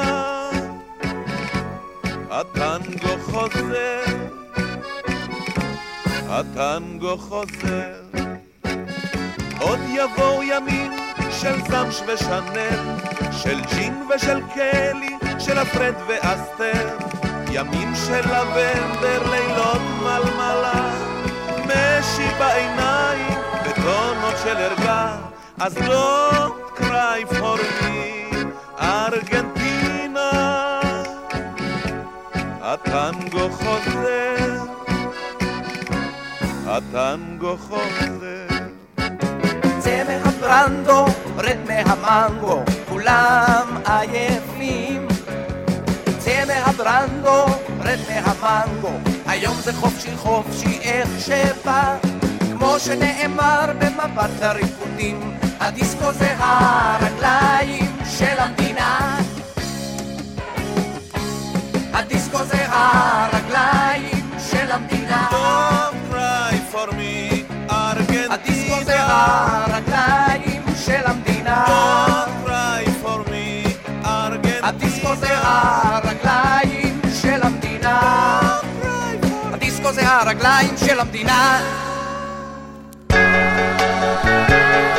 הטנגו חוזר הטנגו חוזר. עוד יבואו ימים של זמש ושנל, של ג'ין ושל קלי, של הפרד ואסתר, ימים של לבנדר, לילות מלמלה, משי בעיניים, וטונות של ערגה, אז cry for me, ארגנטינה, הטנגו חוזר, הטנגו חוזר. צא מהברנדו, רד מהמנגו, כולם עייפים. צא מהברנדו, רד מהמנגו. מנגו, היום זה חופשי חופשי איך שבא, כמו שנאמר במפת הריקודים, הדיסקו זה הרגליים של המדינה. הדיסקו זה הרגליים של המדינה. Don't cry for me, ארגנטינה. הדיסקו זה הרגליים של המדינה. Don't cry for me, ארגנטינה. הדיסקו זה הרגליים של המדינה. הדיסקו זה הרגליים של המדינה. כל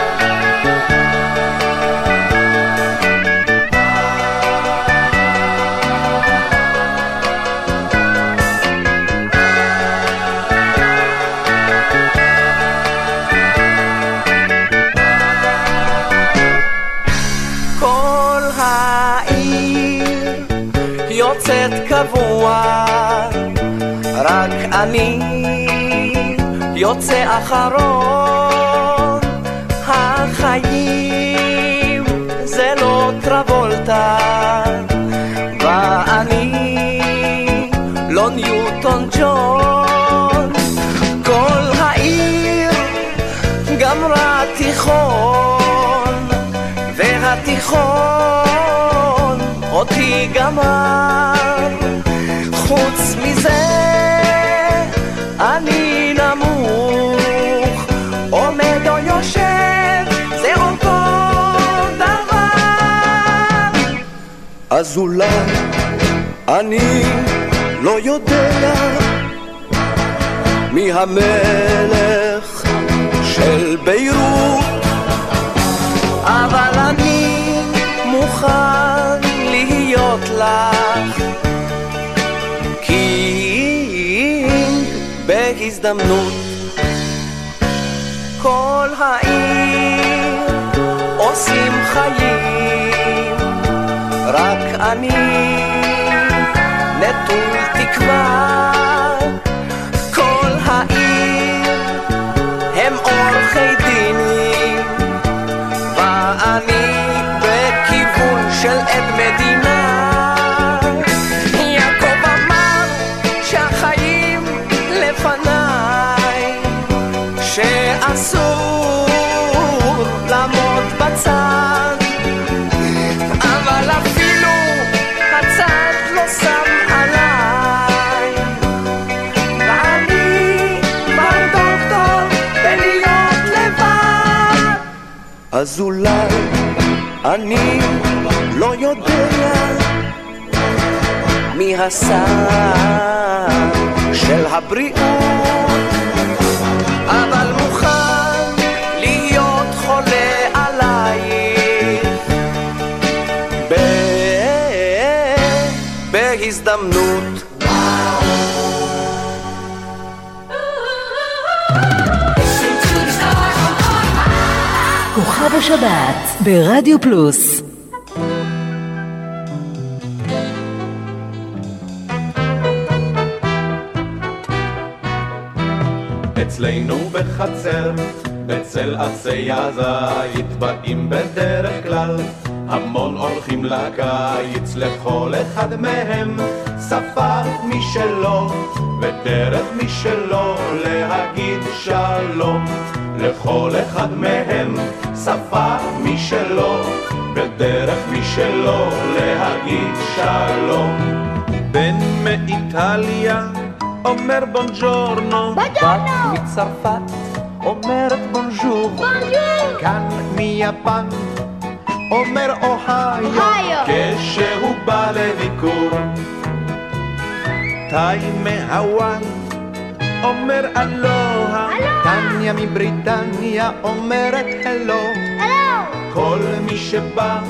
יוצא אחרון. אז אולי אני לא יודע מי המלך של ביירות אבל אני מוכן להיות לך קינג בהזדמנות כל העיר עושים חיים רק אני. נטול תקווה אני לא יודע מי השר של הבריאות, אבל מוכן להיות חולה עלייך בהזדמנות. השבת ברדיו פלוס. אצלנו בחצר, אצל עצי הזית, באים בדרך כלל. המון אורחים לקיץ, לכל אחד מהם. שפה משלו, ודרך משלו להגיד שלום. לכל אחד מהם שפה משלו, ודרך משלו להגיד שלום. בן מאיטליה אומר בונג'ורנו. בת מצרפת אומרת בונז'ור. כאן מיפן אומר אוהיו. כשהוא בא לביקור. תאי מהוואי אומר אלוה. טניה מבריטניה אומרת הלו. כל מי שבא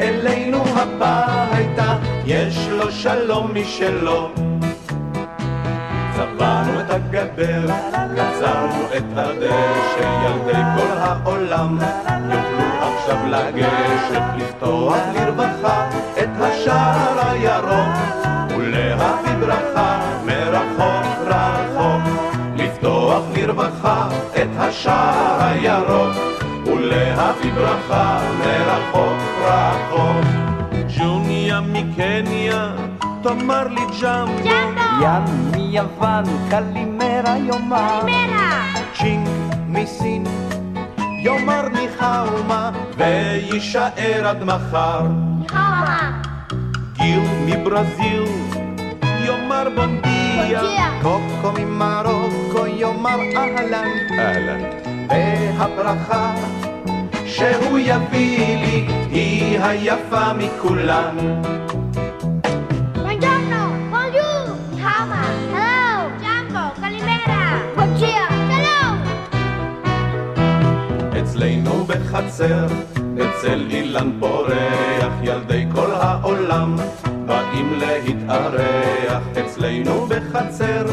אלינו הביתה, יש לו שלום משלו. צבענו את הגדר, גזרנו את הדשא, ילדי כל העולם יוכלו עכשיו לגשת, לפתוח לרווחה את השער הירוק, ולהביא ברכה לרווחה את השער הירוק, ולהביא ברכה מרחוק רחוק. ג'וניה מקניה, תאמר לי ג'מבו. יאן מיוון, קלימרה יאמר. קלימרה! צ'ינג מסין, יאמר ניחאומה, ויישאר עד מחר. גיל מברזיל, יאמר בונדיה. קוקו ממרוקו, יאמר אהלן. אהלן. והברכה שהוא יביא לי, היא היפה מכולן. אצלנו בחצר, אצל אילן פורח, ילדי כל העולם באים להתארח. אצלנו בחצר,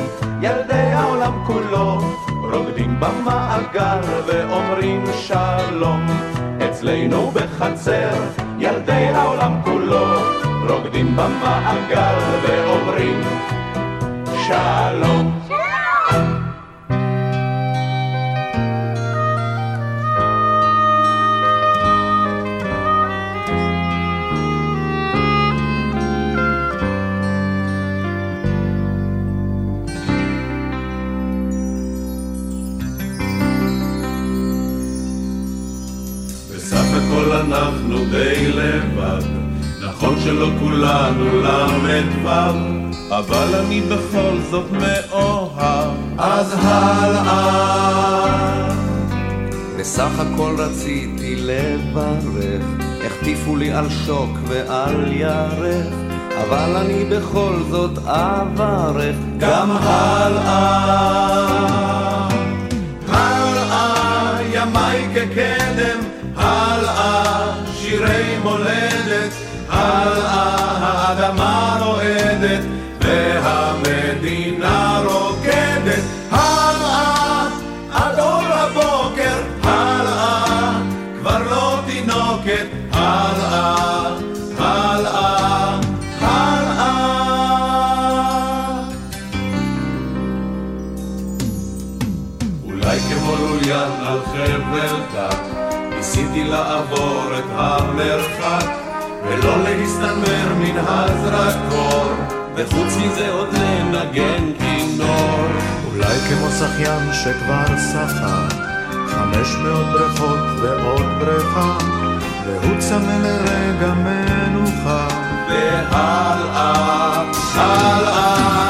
ילדי העולם כולו רוקדים במעגל ואומרים שלום. אצלנו בחצר, ילדי העולם כולו רוקדים במעגל ואומרים שלום. שלא כולנו ל"ו, אבל אני בכל זאת מאוהב, אז הלאה. בסך הכל רציתי לברך, החטיפו לי על שוק ועל ירך, אבל אני בכל זאת אברך גם הלאה. הלאה, ימיי כקדם, הלאה, שירי מולדת, לא לעבור את המרחק, ולא להסתנוור מן הזרקור, וחוץ מזה עוד לנגן כינור. אולי כמו שחיין שכבר שחה, חמש מאות בריכות ועוד בריכה, והוא צמא לרגע מנוחה. והלאה, הלאה, הלאה,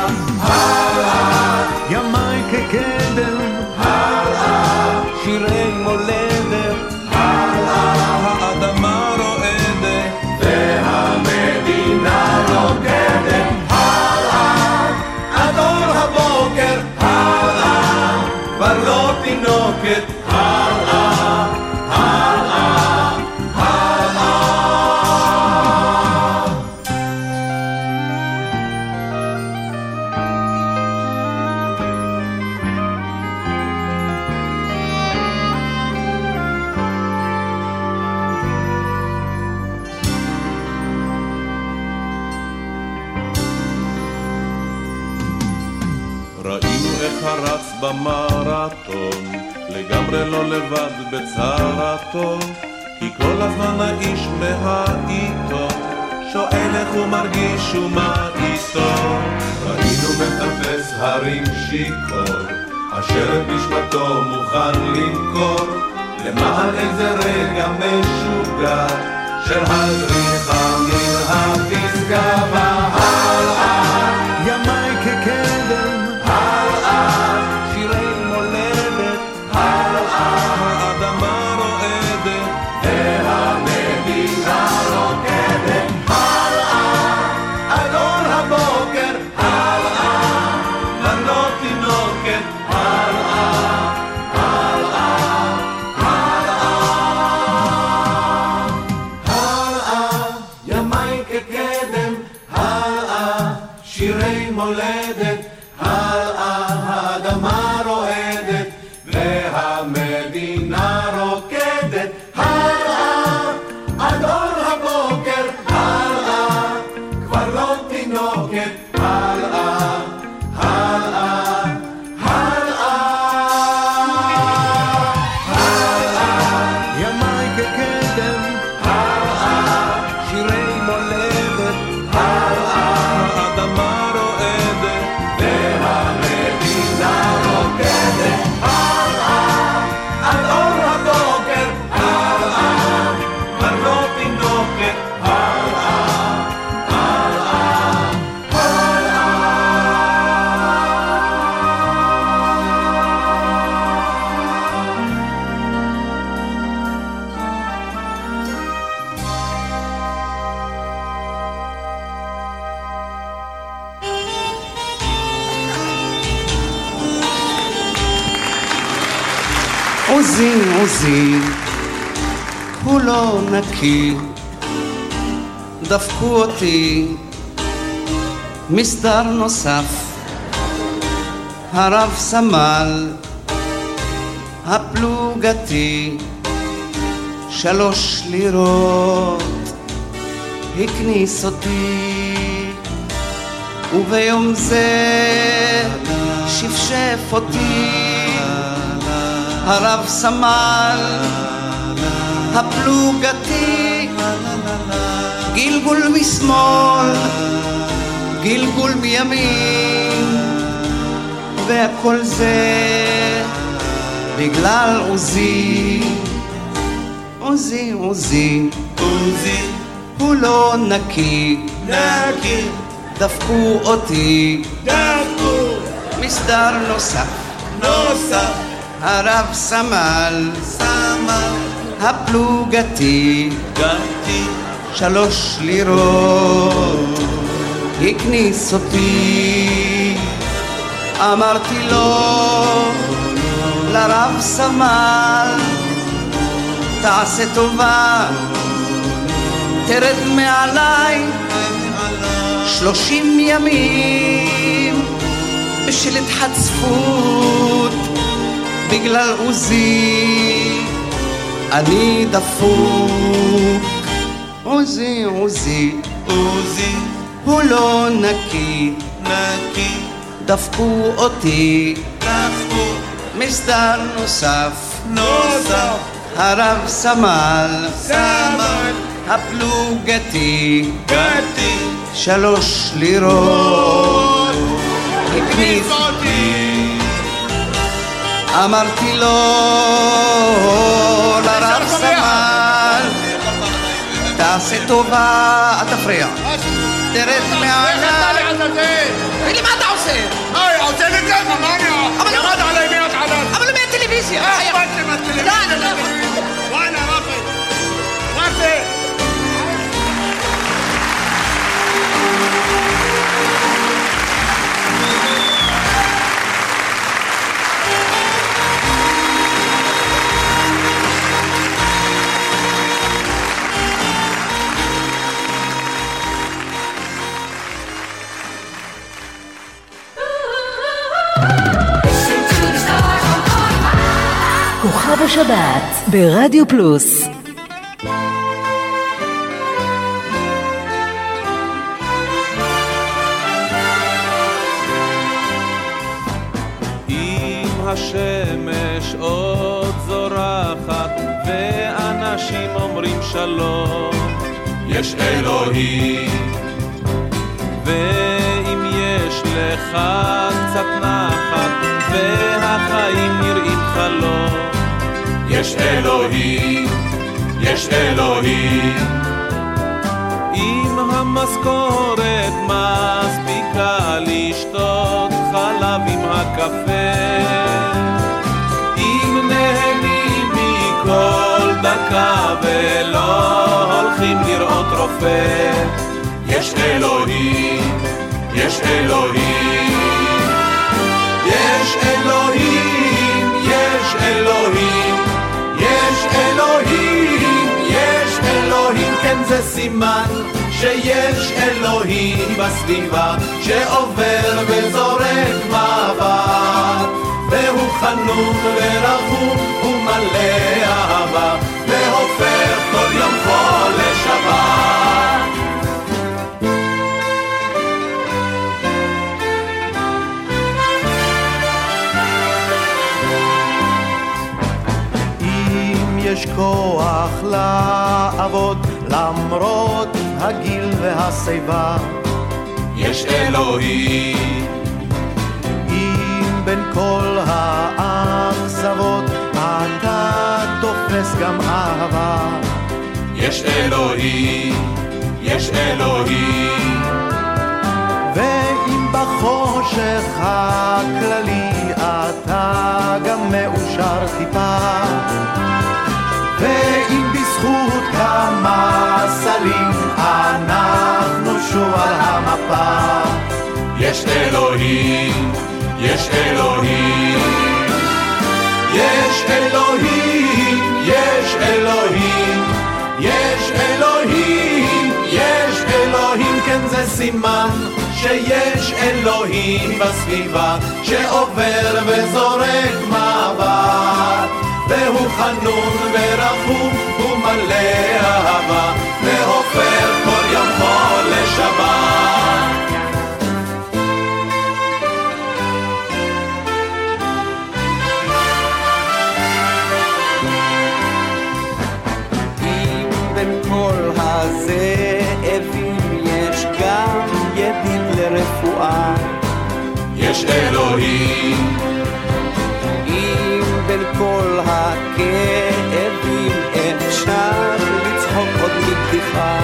בצרתו, כי כל הזמן האיש מהאיתו, שואל איך הוא מרגיש ומה איתו. ראינו מטפס הרים שיכור, אשר את נשמתו מוכן למכור, למען איזה רגע משוגע, של הזריחה מן הפסגה והלאה. ימיי כקדם, נקי, דפקו אותי מסדר נוסף, הרב סמל, הפלוגתי, שלוש לירות, הכניס אותי, וביום זה שפשף אותי, הרב סמל, הפלוגתי, גלגול משמאל, גלגול מימין, והכל זה בגלל עוזי, עוזי, עוזי, עוזי, הוא לא נקי, נקי, דפקו אותי, דפקו, מסדר נוסף, נוסף, הרב סמל, סמל, הפלוגתי, גתי, שלוש לירות, הכניס אותי, אמרתי לו, לרב סמל, תעשה טובה, תרד מעליי שלושים ימים בשל התחצפות בגלל עוזי אני דפוק עוזי עוזי עוזי הוא לא נקי. נקי. דפקו אותי. דפקו. מסדר נוסף. נוסף. הרב סמל. סמל. הפלוגתי. גתי. שלוש לירות. הכניס אותי. אמרתי לו תעשה טובה אל תפריע תרד מעליי תגיד לי מה אתה עושה? היי, עושה לי ככה, מה אני... ירד עליי מי התעלת? אבל מהטלוויזיה מה אכפת כוכב השבת ברדיו פלוס. אם השמש עוד זורחת ואנשים אומרים שלום יש אלוהים. ואם יש לך קצת נחת והחיים נראים חלום יש אלוהים, יש אלוהים. אם המשכורת מספיקה לשתות חלב עם הקפה. אם נהנים מכל דקה ולא הולכים לראות רופא. יש אלוהים, יש אלוהים. יש אלוהים, יש אלוהים אלוהים, יש אלוהים כן זה סימן שיש אלוהים בסביבה שעובר וזורק מבט והוא חנון ורחום ומלא אהבה והופך כל יום חול כוח לעבוד למרות הגיל והשיבה. יש אלוהים. אם בין כל האכזבות אתה תופס גם אהבה. יש אלוהים, יש אלוהים. ואם בחושך הכללי אתה גם מאושר טיפה ואם בזכות כמה סלים אנחנו שוב על המפה. יש אלוהים, יש אלוהים. יש אלוהים, יש אלוהים, יש אלוהים, יש אלוהים, כן זה סימן שיש אלוהים בסביבה שעובר וזורק מבט והוא חנון ורחום ומלא אהבה והופך כל יום חול לשבת בין כל הזאבים יש גם ידיד לרפואה. יש אלוהים. בין כל הכאבים אפשר לצחוק עוד מבדיחה.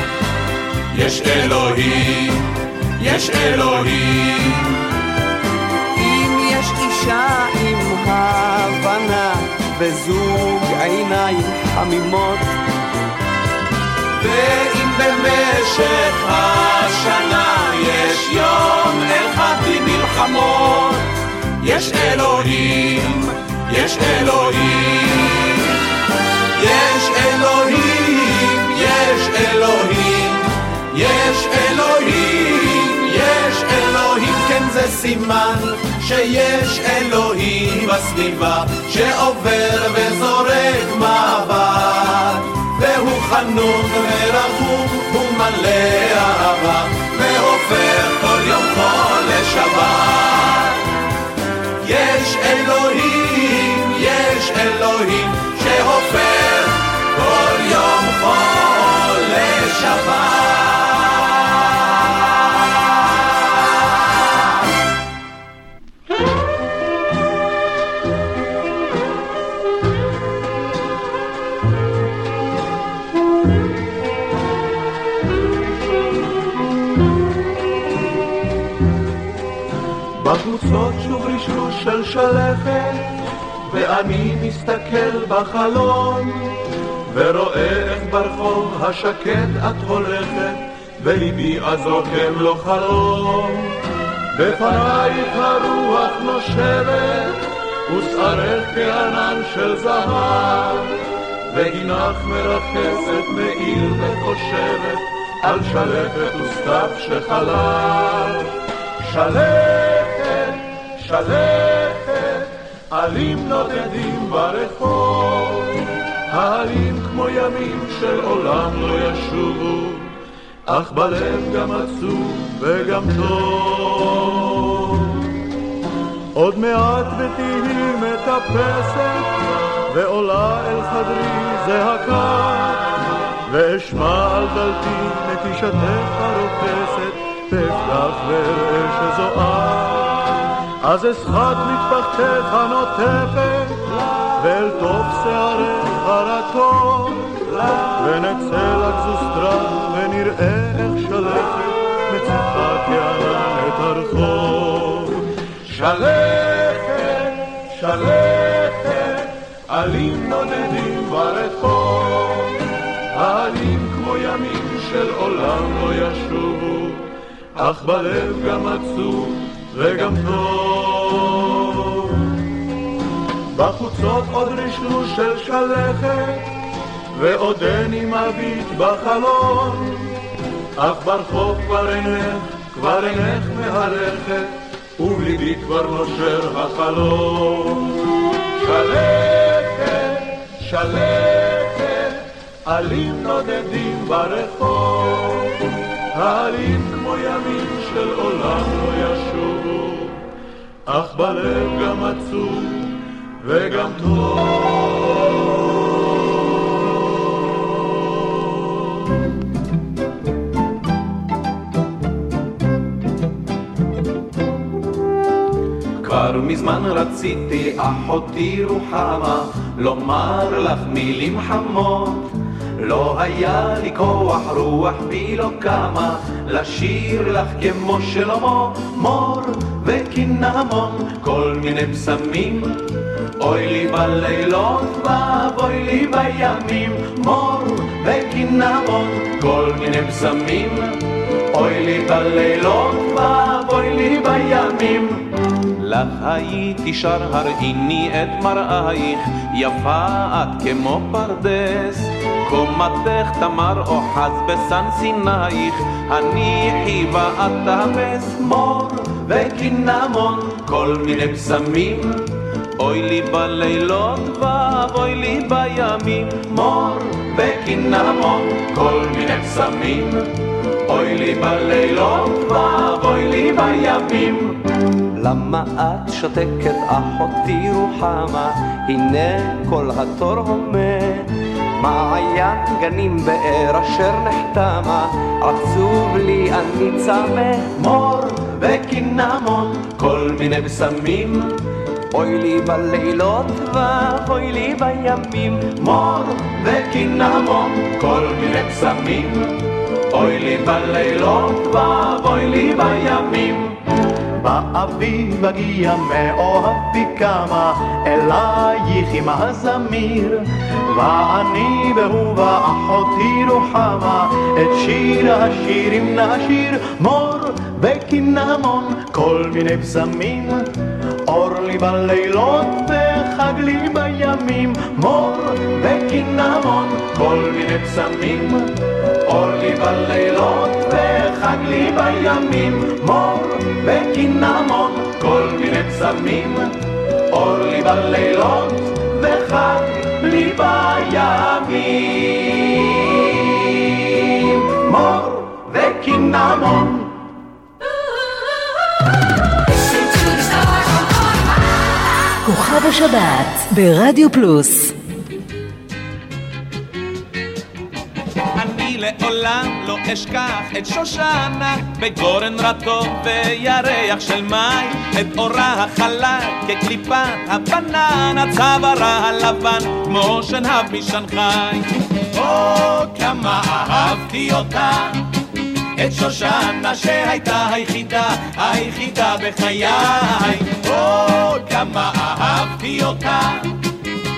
יש אלוהים, יש אלוהים. אם יש אישה עם הבנה וזוג עיניים חמימות ואם במשך השנה יש יום אחד בלי מלחמות, יש אלוהים, יש אלוהים. יש אלוהים, יש אלוהים, יש אלוהים, יש אלוהים, כן זה סימן שיש אלוהים בסביבה שעובר וזורק מבט והוא חנון ורחום ומלא אהבה והופך כל יום חול לשבת יש מסתכל בחלון, ורואה איך ברחוב השקט את הולכת, וליבי אז רוקם לו חלום. בפנייך הרוח נושבת, ושערך כענן של זהב, וגינך מרחסת מעיל וחושבת, על שלכת וסתיו שחלב. שלכת, שלכת, עלים נודדים ברחוב, העלים כמו ימים של עולם לא ישובו, אך בלב גם עצוב וגם טוב. עוד מעט ותהי מטפסת, ועולה אל חדרי זעקה, ואשמע על דלתי נטישתך הרופסת, ואפתח ואראה שזו את. אז אסחט מטפחתך הנוטפת, ואל תוף שערך הרטוב, ונצא לגזוסטרה ונראה איך שלכת, מצחה כענן את הרחוב. שלכת, שלכת, עלים נודדים ברחוב, העלים כמו ימים של עולם לא ישובו. אך בלב גם עצוב וגם טוב. בחוצות עוד רשרוש של שלכת, ועודני מביט בחלון, אך ברחוב כבר אינך, כבר אינך מהלכת, ובליבי כבר נושר החלום. שלכת, שלכת, עלים נודדים ברחוב. העלים כמו ימים של עולם לא ישובו, אך בלב גם עצוב וגם טוב. כבר מזמן רציתי, אחותי רוחמה, לומר לך מילים חמות. לא היה לי כוח רוח בי לא קמה לשיר לך כמו שלמה מור וקינמון כל מיני פסמים. אוי לי בלילות ואבוי לי בימים. מור וקינמון כל מיני פסמים. אוי לי בלילות ואבוי לי בימים. לך הייתי שר הראיני את מראייך, יפה את כמו פרדס. קומתך תמר אוחז בסן סינייך, הניחי ואת תאפס מור וקינמון, כל מיני פסמים. אוי לי בלילות ואבוי לי בימים, מור וקינמון, כל מיני פסמים. אוי לי בלילות ואבוי לי בימים. למה את שותקת אחותי רוחמה? הנה כל התור הומה. מעיין גנים באר אשר נחתמה, עצוב לי אני צמא. מור וקינמון, כל מיני בשמים. אוי לי בלילות ואוי לי בימים. מור וקינמון, כל מיני בשמים. אוי לי בלילות ואוי לי בימים. באביב אגיע מאוהבי כמה, אלייך עם הזמיר. ואני והוא ואחותי רוחמה, את שיר השירים נשיר, מור וקינמון, כל מיני פסמים. אור לי בלילות וחג לי בימים, מור וקינמון, כל מיני פסמים. אור לי בלילות וחג לי בימים, מור וקינמון, כל מיני פסמים. אור לי בלילות וחג לי בימים, מור וקינמון. כוכב השבת ברדיו פלוס. אני לעולם לא אשכח את שושנה בגורן רטוב וירח של מים את אורה החלק כקליפת הבננה צווארה הלבן כמו שנהב משנגחאי או כמה אהבתי אותה את שושנה שהייתה היחידה, היחידה בחיי. או, כמה אהבתי אותה.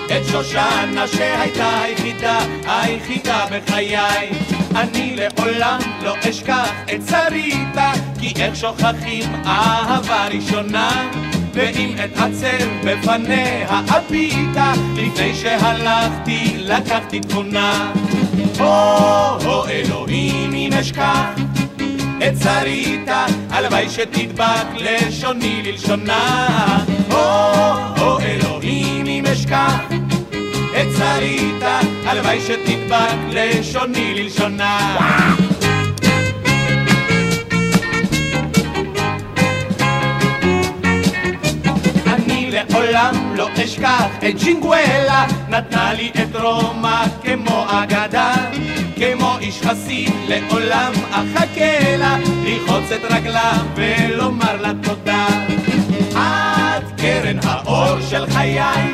את שושנה שהייתה היחידה, היחידה בחיי. אני לעולם לא אשכח את שריתה, כי איך שוכחים אהבה ראשונה. ואם אתעצר בפניה הביטה, לפני שהלכתי לקחתי תמונה. או, אלוהים אם אשכח את שריתה, הלוואי שתדבק לשוני ללשונה. או, אלוהים אם אשכח את שריתה, הלוואי שתדבק לשוני ללשונה. לעולם לא אשכח את ג'ינגואלה, נתנה לי את רומא כמו אגדה, כמו איש חסיד לעולם אחכה לה, לרחוץ את רגלה ולומר לה תודה. את קרן האור של חיי,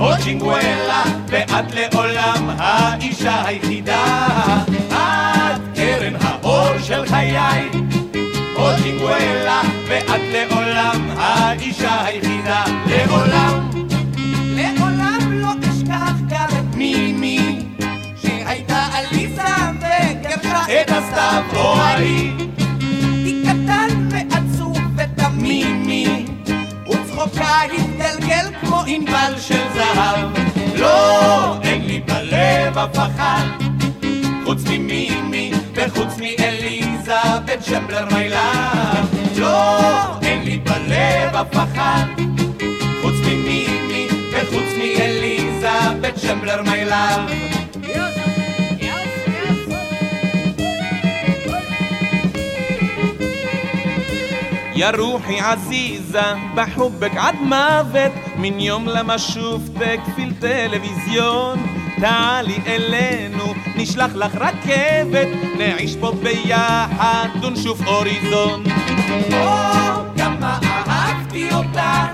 או ג'ינגואלה, ואת לעולם האישה היחידה. את קרן האור של חיי, או ג'ינגואלה, ואת לעולם האישה היחידה. לעולם, לעולם לא אשכח גם את מימי, שהייתה עליזה וגרשה את הסתיו אוהלי. היא קטן ועצוב ותמימי, וצחוקה התגלגל כמו ענבל של זהב. לא, אין לי בלב אף אחד, חוץ ממימי וחוץ מאליזה וצ'מבלר מיילב. לא, אין לי בלב אף אחד, חוץ ממימי וחוץ מאליזה וצ'מבלר מיילב. يا روحي عزيزة بحبك عد موت من يوم لما شفتك في التلفزيون تعالي אלינו, נשלח לך רכבת, נעיש פה ביחד ונשוף אוריזון. או, כמה אהבתי אותה,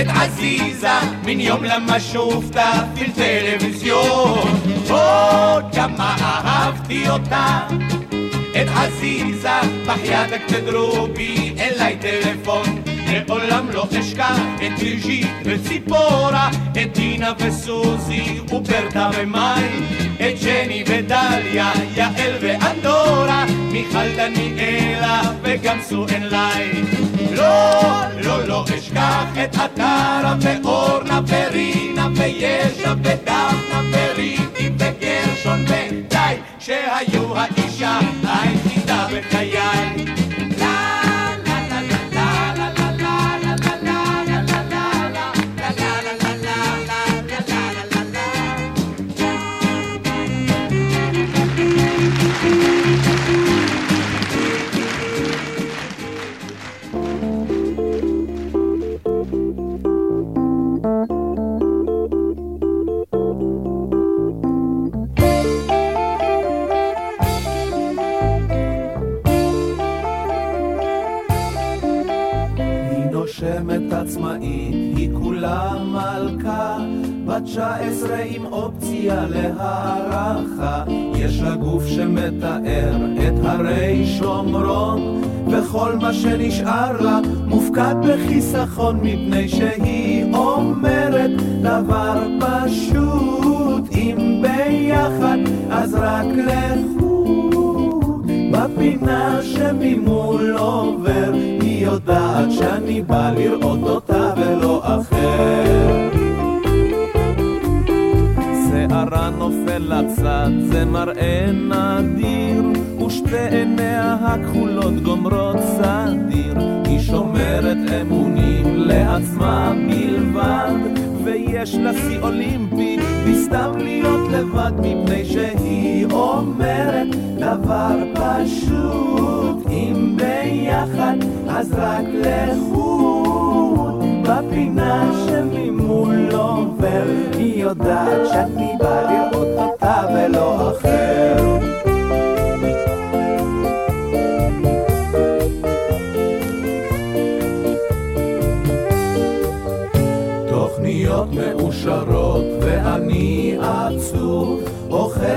את עזיזה, מן יום למה שופתה פיל טלוויזיון. או, כמה אהבתי אותה, את עזיזה, בחייתק תדרו בי אליי טלפון. לעולם לא אשכח את בריז'יט וציפורה, את דינה וסוזי וברטה ומאי, את ג'ני ודליה, יעל ואנדורה, מיכל דניאלה וגם סואן לי. לא, לא, לא אשכח את עטרה ואורנה ורינה וישע ודפנה וריתי וגרשון ודי שהיו האישה היחידה בחיי בת תשע עשרה עם אופציה להערכה. יש לה גוף שמתאר את הרי שומרון, וכל מה שנשאר לה מופקד בחיסכון, מפני שהיא אומרת דבר פשוט, אם ביחד אז רק לחוד. בפינה שממול עובר, היא יודעת שאני בא לראות אותה ולא אחר. שערה נופל לצד, זה מראה נדיר, ושתי עיניה הכחולות גומרות סדיר. היא שומרת אמונים לעצמה בלבד, ויש לה שיא אולימפי, בסתם להיות לבד, מפני שהיא אומרת דבר פשוט, אם ביחד אז רק לחוד. בפינה שממול עובר, היא יודעת שאני בא לראות אותה ולא אחר. תוכניות מאושרות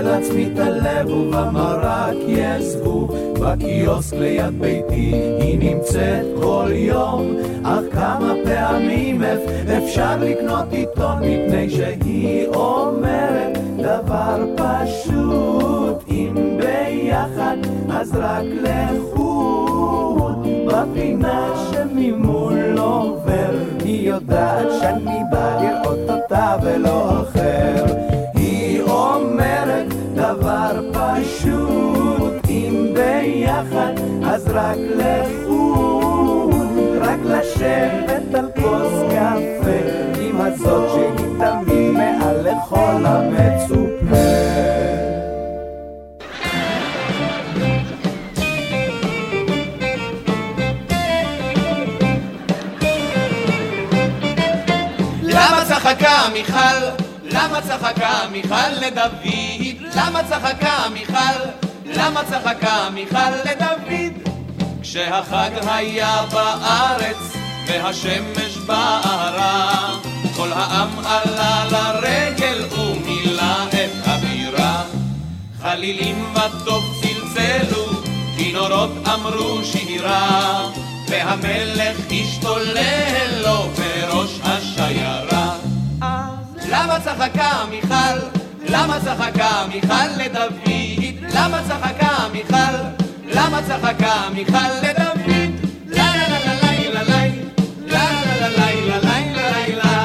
אוכל עצמי את הלב ובמרק יסבו בקיוסק ליד ביתי היא נמצאת כל יום. אך כמה פעמים אפשר לקנות עיתון מפני שהיא אומרת דבר פשוט. אם ביחד אז רק לחוד. בפינה שממול עובר היא יודעת שאני בא לראות אותה ולא אחר ביחד אז רק לחוד רק לשבת על כוס קפה עם הזאת שהיא תמיד מעל לכל המצופה צחקה מיכל? למה צחקה מיכל לדוד? למה צחקה מיכל? למה צחקה מיכל לדוד? כשהחג היה בארץ והשמש בערה כל העם עלה לרגל ומילא את הבירה חלילים בטוב צלצלו, כינורות אמרו שירה והמלך השתולל לו בראש השיירה למה צחקה מיכל? למה צחקה מיכל לדוד? למה צחקה מיכל? למה צחקה מיכל לדוד? לה לה לה לה לה לה לה לה לה לה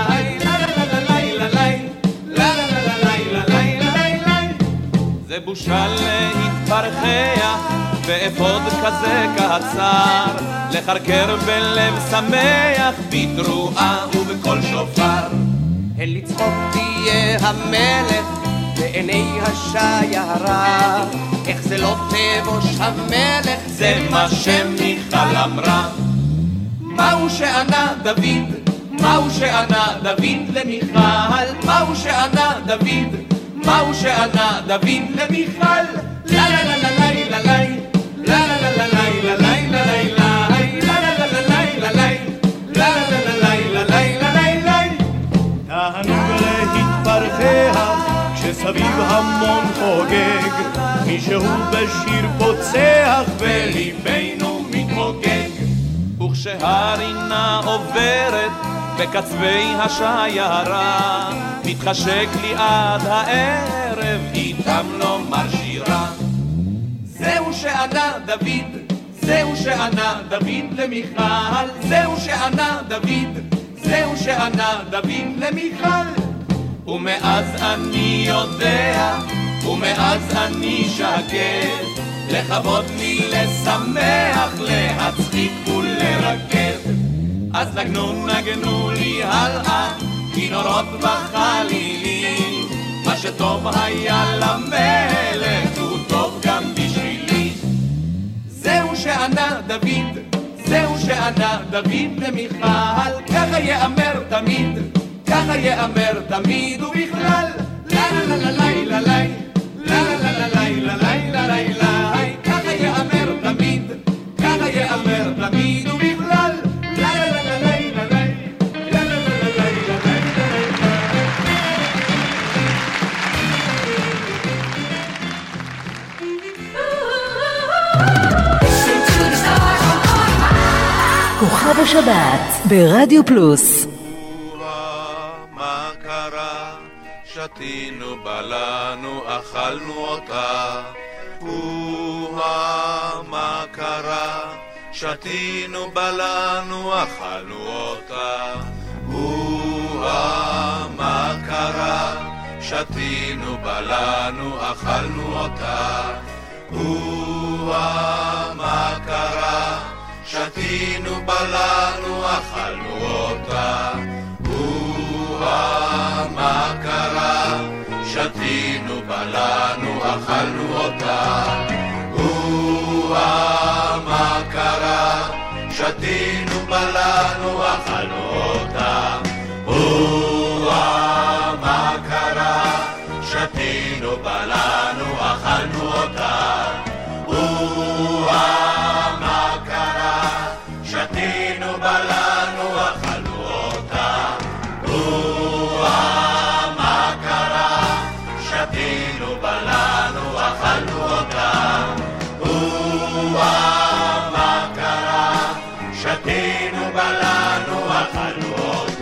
זה בושה להתפרחע באפוד כזה קצר לחרקר בלב שמח בתרועה ובקול שופר אל לצחוק תהיה המלך בעיני השיירה איך זה לא תבוש המלך זה מה שמיכל אמרה מהו שענה דוד? מהו שענה דוד למיכל? מהו שענה דוד? מהו שענה דוד למיכל? לה לה לה לה לה לה לה לה לה לה לה מישהו בשיר פוצח וליבנו מתמוגג וכשהרינה עוברת בקצווי השיירה מתחשק לי עד הערב איתם לומר שירה זהו שענה דוד זהו שענה דוד למיכל, זהו שענה דוד, זהו שענה דוד למיכל. ומאז אני יודע, ומאז אני שקט, לכבוד לי, לשמח, להצחיק ולרקד. אז נגנו נגנו לי הלאה, כינורות וחלילים, מה שטוב היה למלך הוא טוב גם בשבילי. זהו שענה דוד, זהו שענה דוד למיכל, ככה יאמר תמיד, ככה יאמר תמיד ובכלל, לה לה לה לה לה לה לה כוכב השבת ברדיו פלוס. מה קרה? שתינו שלנו אכלנו אותה, הוא המכרה, שתינו בלענו אכלנו אותה, הוא המכרה, שתינו בלענו אכלנו אותה, הוא המכרה, שתינו בלענו אכלנו אותה, הוא המכרה שתינו, בלענו, אכלנו אותה. מה קרה? שתינו, בלענו, אכלנו אותה. No bala no a canoi.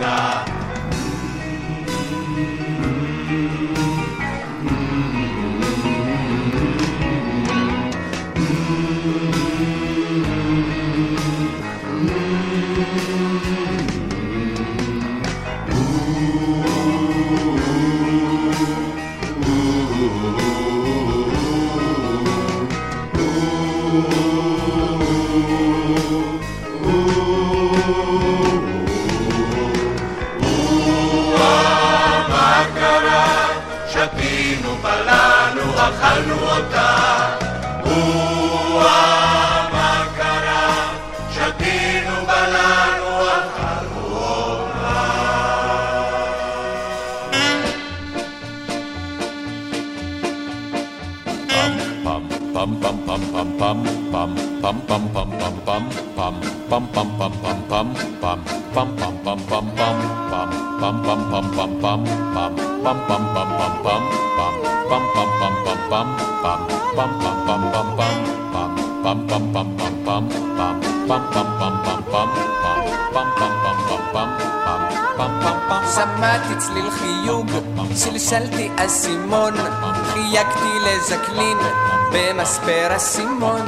שמעתי צליל חיוג, שלשלתי אסימון, חייגתי לז'קלין, במספר אסימון.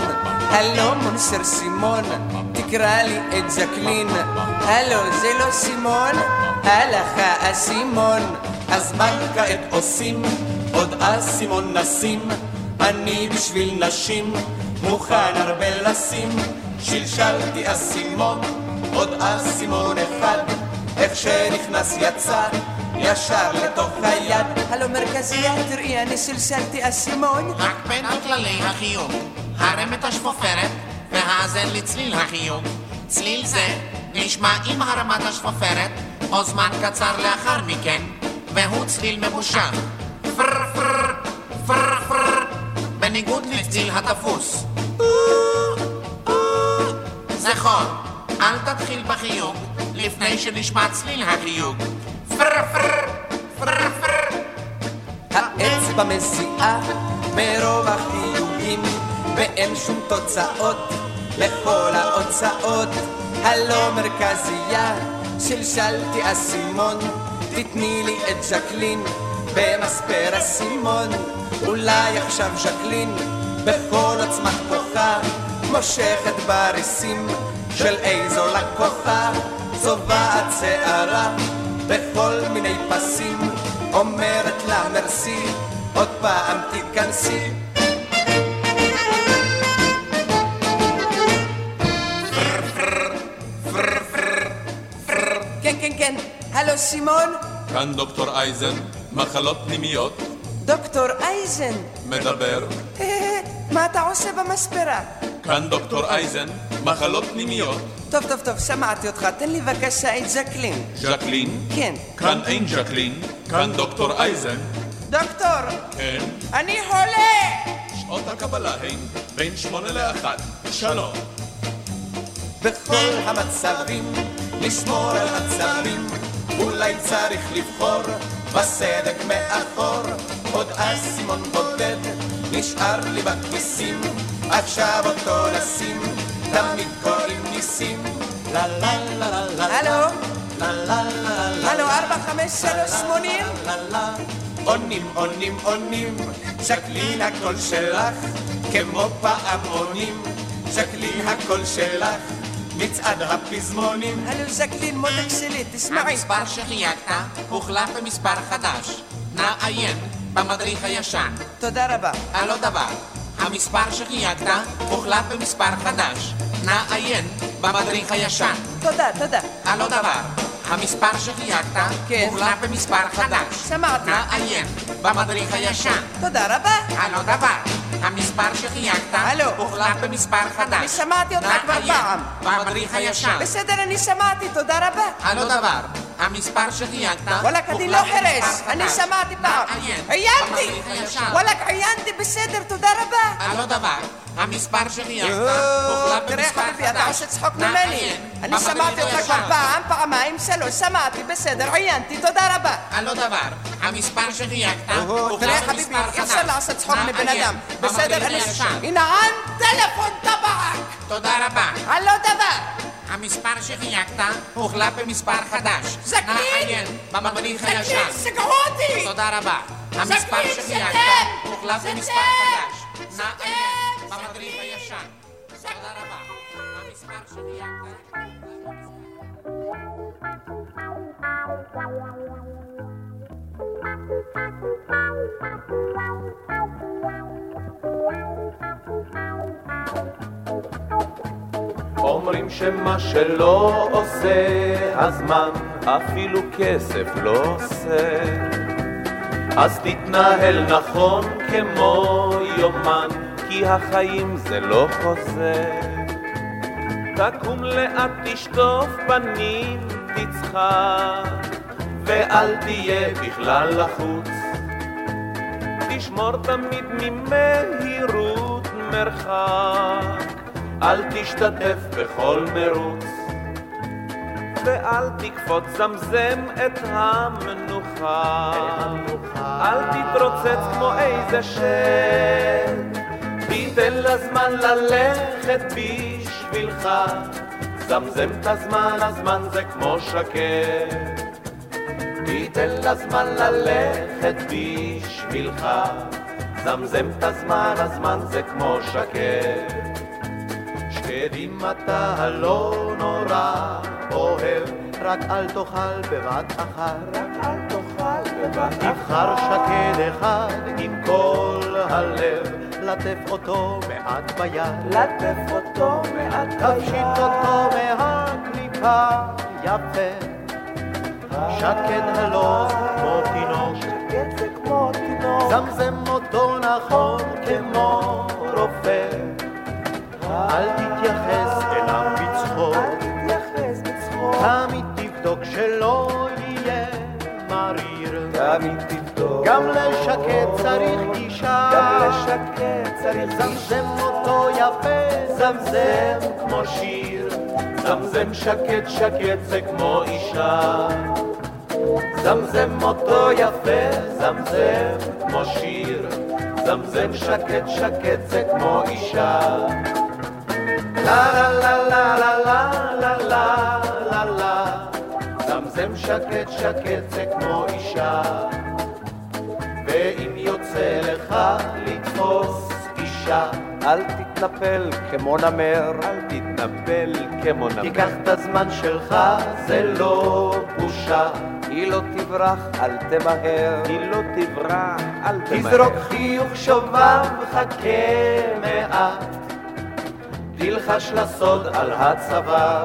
הלו מונסר סימון, תקרא לי את ז'קלין. הלו זה לא סימון, הלך האסימון. אז מה כעת עושים? עוד אסימון נשים, אני בשביל נשים, מוכן הרבה לשים. שלשלתי אסימון, עוד אסימון אחד. איך שנכנס יצא, ישר לתוך היד. הלו מרכזייה, תראי, אני שלשלתי אסימון. רק בין הכללי החיוג, הרם את השפופרת והאזן לצליל החיוג. צליל זה נשמע עם הרמת השפופרת, או זמן קצר לאחר מכן, והוא צליל ממושך. פר פר פר פר בניגוד לצליל התפוס. זכור, אל תתחיל בחיוג לפני שנשמע צליל החיוג. פר פר פר פר האצבע מזיעה מרוב החיוגים ואין שום תוצאות לכל ההוצאות הלא מרכזייה שלשלתי אסימון. תתני לי את ז'קלין במספר אסימון. אולי עכשיו ז'קלין בכל עוצמת כוחה מושכת בריסים של איזו לקוחה, צובעת שערה בכל מיני פסים, אומרת לה מרסי, עוד פעם תיכנסי. סימון? כאן דוקטור אייזן, מחלות פנימיות, דוקטור אייזן. מדבר. מה אתה עושה במספרה? כאן דוקטור אייזן, מחלות פנימיות, טוב, טוב, טוב, שמעתי אותך. תן לי בבקשה את ז'קלין. ז'קלין, כן. כאן אין ז'קלין, כאן דוקטור אייזן, דוקטור, כן, אני חולה! שעות הקבלה הן בין שמונה לאחת, שלום. בכל המצבים, לשמור על עצבים, אולי צריך לבחור בסדק מאחור. עוד אסימון בודד נשאר לי בכיסים, עכשיו אותו נשים, תמיד קוראים ניסים. לה לה לה לה לה הלו? הלו, ארבע, חמש, שלוש, שמונים? עונים, עונים, עונים, ז'קלין הקול שלך, כמו פעמונים, ז'קלין הקול שלך, מצעד הפזמונים. הלו, ז'קלין, מותק שלי, תשמעי. המספר שחייגת הוחלף במספר חדש. נא עיין במדריך הישן. תודה רבה. על עוד דבר, המספר שחייגת הוחלף במספר חדש. נא עיין במדריך הישן. תודה, תודה. על עוד דבר, המספר שחייגת הוחלף במספר חדש. שמעתי. נא עיין במדריך הישן. תודה רבה. על עוד דבר, המספר שחייגת הוחלף במספר חדש. אני שמעתי אותך כבר פעם. במדריך הישן. בסדר, אני שמעתי, תודה רבה. על עוד דבר, המספר שחייגת וואלכ, אני לא חירש, במספר אני חדש. שמעתי פעם. עיינתי! וואלכ, עיינתי, בסדר, תודה רבה. על עוד דבר, המספר שחייגת או, הוחלף תראה במספר חביבי, אתה חדש. עושה צחוק ממני. אני שמעתי אותך. כבר פעם, פעמיים, שלוש, שמעתי, בסדר, עיינתי, תודה רבה. על עוד דבר, המספר שחייגת תראה הוחלף חביבי, במספר אי חדש. אפשר לעשות צחוק מבן אדם. בסדר, אני... הנה, ען טלפון טבק! תודה רבה. על לא דבר. המספר שחייגת הוחלף במספר חדש. זקנין! נא עיין במדריך זקנין, הישן. סגרו אותי! תודה רבה. המספר זקנין, שחייגת! הוחלף במספר! חדש. נא עיין במדריך הישן. תודה רבה. המספר שחייגת... אומרים שמה שלא עושה הזמן, אפילו כסף לא עושה. אז תתנהל נכון כמו יומן, כי החיים זה לא חוזה. תקום לאט, תשטוף פנים, תצחק, ואל תהיה בכלל לחוץ. תשמור תמיד ממהירות מרחק, אל תשתתף בכל מרוץ. ואל תקפוץ זמזם את המנוחה, אל תתרוצץ כמו איזה שד, תיתן לזמן ללכת בשבילך, זמזם את הזמן, הזמן זה כמו שקט. תיתן לזמן ללכת בשבילך, זמזם את הזמן, הזמן זה כמו שקט. שקדים אתה לא נורא אוהב, רק אל תאכל בבת אחת, רק אל תאכל בבת אחת. תבחר שקד אחד עם כל הלב, לטף אותו מעט ביד, לטף אותו מעט ביד, תפשיט אותו מהקליפה יפה. שקד הלא כמו תינוק, שקד זה כמו תינוק, זמזם אותו נכון כמו רופא. אל תתייחס אליו בצחוק, תמיד תבדוק שלא יהיה מריר, תמיד תבדוק, גם לשקט צריך גישה, גם לשקט צריך גישה, זמזם אותו יפה, זמזם כמו שיר, זמזם שקט שקט זה כמו אישה. זמזם אותו יפה, זמזם כמו שיר, זמזם שקט שקט זה כמו אישה. זמזם שקט שקט זה כמו אישה ואם יוצא לך לתפוס אישה אל תתנפל כמו נמר, אל תתנפל כמו נמר. תיקח את הזמן שלך, זה לא בושה. היא לא תברח, אל תמהר. היא לא תברח, אל תמהר. תזרוק חיוך שובב, חכה מעט. תלחש לסוד על הצוואר.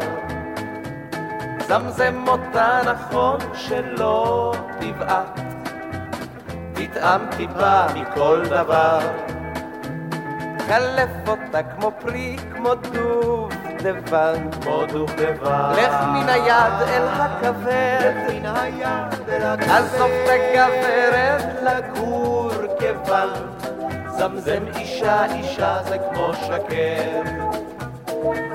זמזם אותה נכון שלא תבעט. תטעם טיפה מכל דבר. קלף אותה כמו פרי, כמו דובדבן. כמו דובדבן. לך מן היד אל הכבד. לך מן היד אל הכבד. עזוב את הגברת לגור כבן. זמזם אישה, אישה זה כמו שקר.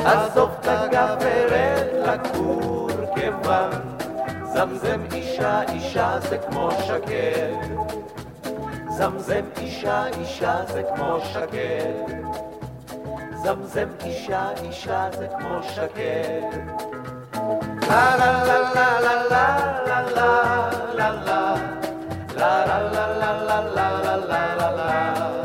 עזוב את הגברת לגור כבן. זמזם אישה, אישה זה כמו שקר. זמזם אישה, אישה זה כמו שקר. זמזם אישה, אישה זה כמו שקר. לה לה לה לה לה לה לה לה לה לה לה לה לה לה לה לה לה לה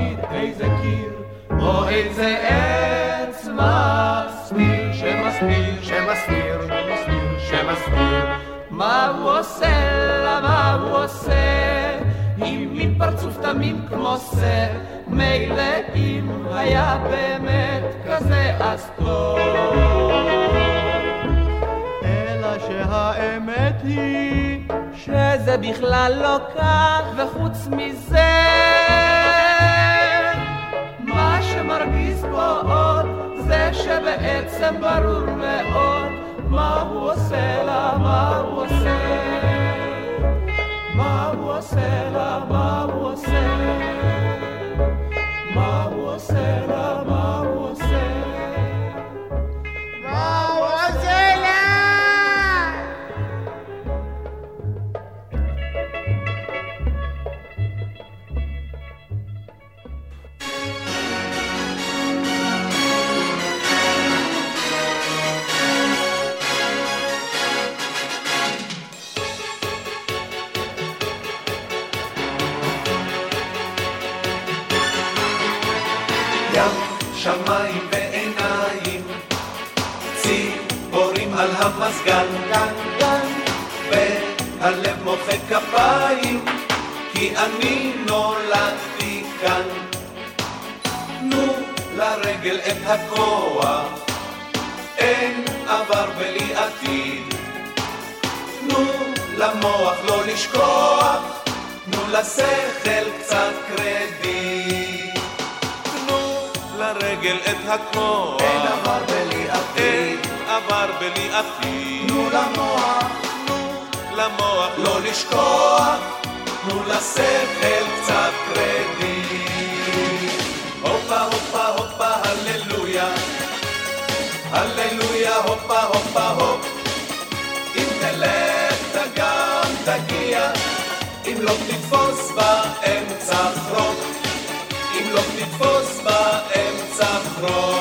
תמיד איזה קיר, או איזה עץ מסתיר, שמסתיר, שמסתיר, שמסתיר, שמסתיר. מה הוא עושה לה, מה הוא עושה? עם מין פרצוף תמים כמו סר, מילא אם היה באמת כזה אז טוב. אלא שהאמת היא שזה בכלל לא כך, וחוץ מזה, שמרגיז פה עוד, זה שבעצם ברור מאוד מה הוא עושה לה, מה הוא עושה? מה הוא עושה לה, מה הוא עושה? מה הוא עושה לה, המזגן, גן, גן, והלב מוחא כפיים, כי אני נולדתי כאן. תנו לרגל את הכוח, אין עבר בלי עתיד. תנו למוח לא לשכוח, תנו לשכל קצת קרדיט. לרגל את הכוח. אין עבר בלי עבר בלי עתיד. תנו למוח, למוח לא לשכוח, תנו לשכל קצת קרדיט. הופה הופה הופה הללויה, הללויה הופה הופה הופ. אם תלך אתה גם תגיע, אם לא תתפוס באמצע חרוק. אם לא תתפוס באמצע חרוק.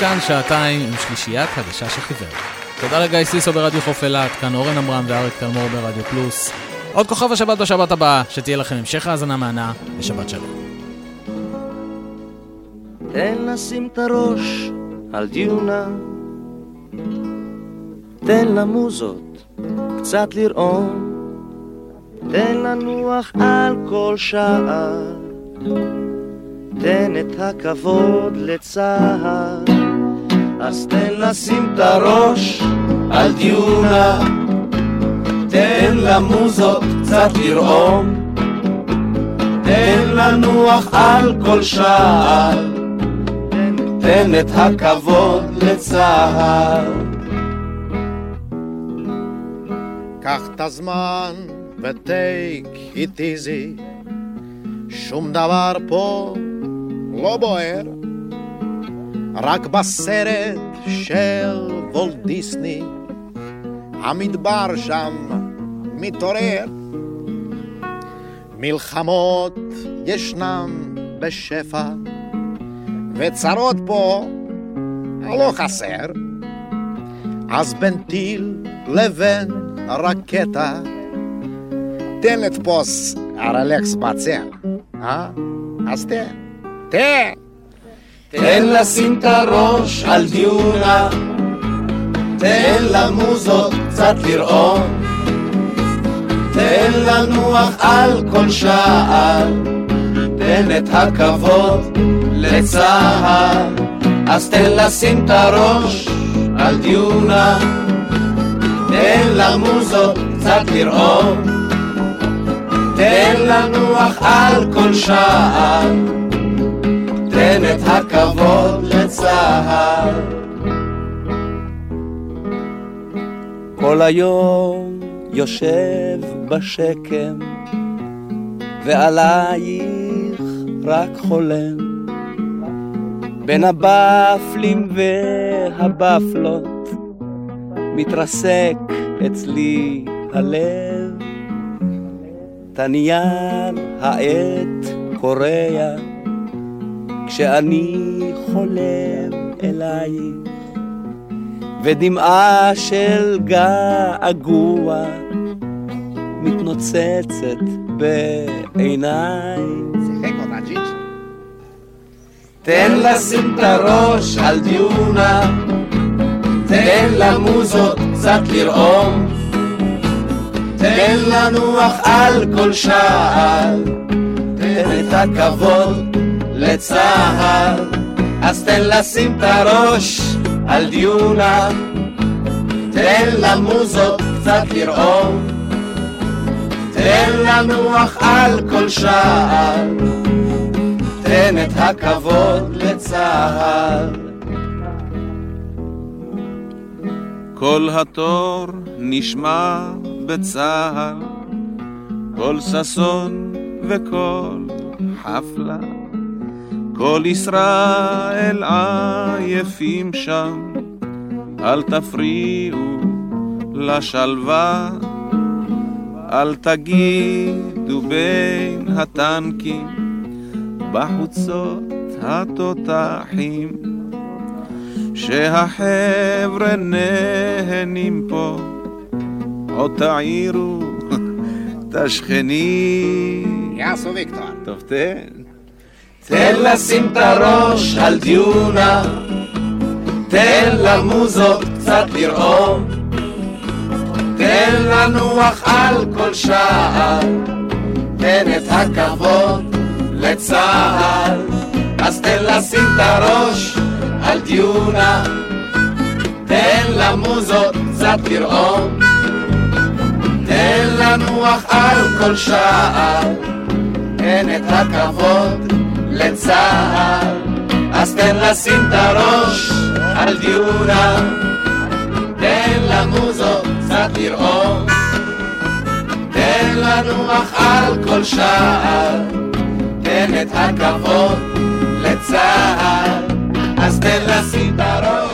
כאן שעתיים עם שלישיית הגשה שחיוור. תודה לגיא סיסו ברדיו חוף אילת, כאן אורן עמרם ואריק תלמור ברדיו פלוס. עוד כוכב השבת בשבת הבאה, שתהיה לכם המשך האזנה מהנה, ושבת שלום. תן לשים את הראש על דיונה, תן למוזות קצת לרעום, תן לנוח על כל שעה, תן את הכבוד לצהר, אז תן לשים את הראש על דיונה, תן למוזות קצת לרעום, תן לנוח על כל שער, תן את הכבוד לצהר. קח את הזמן ותייק it שום דבר פה לא בוער, רק בסרט של וולט דיסני, המדבר שם מתעורר. מלחמות ישנם בשפע, וצרות פה לא חסר. אז בין טיל לבין רקטה, תן לתפוס הרלקס בצל, אה? אז תן, תן. תן לשים את הראש על דיונה, תן למוזות קצת לרעום, תן לנוח על כל שער, תן את הכבוד לצהר, אז תן לשים את הראש על דיונה, תן למוזות קצת לרעום, תן לנוח על כל שער, תן את הכבוד לצהר. כל היום יושב בשקם, ועלייך רק חולם. בין הבפלים והבפלות, מתרסק אצלי הלב. תניאן העט קורע, כשאני חולם אלייך. ודמעה של געגוע מתנוצצת בעיניי. תן לשים את הראש על דיונה, תן למוזות קצת לרעום, תן לנוח על כל שער, תן את הכבוד לצהר, אז תן לשים את הראש על דיונה, תן למוזות קצת לרעום, תן לנוח על כל שער, תן את הכבוד לצהר. כל התור נשמע בצהר, כל ששון וכל חפלה, כל ישראל עייפים שם, אל תפריעו לשלווה, אל תגידו בין הטנקים, בחוצות התותחים, שהחבר'ה נהנים פה, עוד תעירו את השכנים. יאסו ויקטור. טוב, תן. תן לשים את הראש על דיונה, תן למוזות קצת לרעום, תן לנוח על כל שער, תן את הכבוד לצה"ל, אז תן לשים את הראש על דיונה, תן למוזות קצת לרעום, תן לנוח על כל שער, תן את הכבוד לצה"ל, אז תן לשים את הראש על דיונה, תן למוזות קצת לראות, תן לנו על כל שער, תן את הכבוד לצה"ל, אז תן לשים את הראש.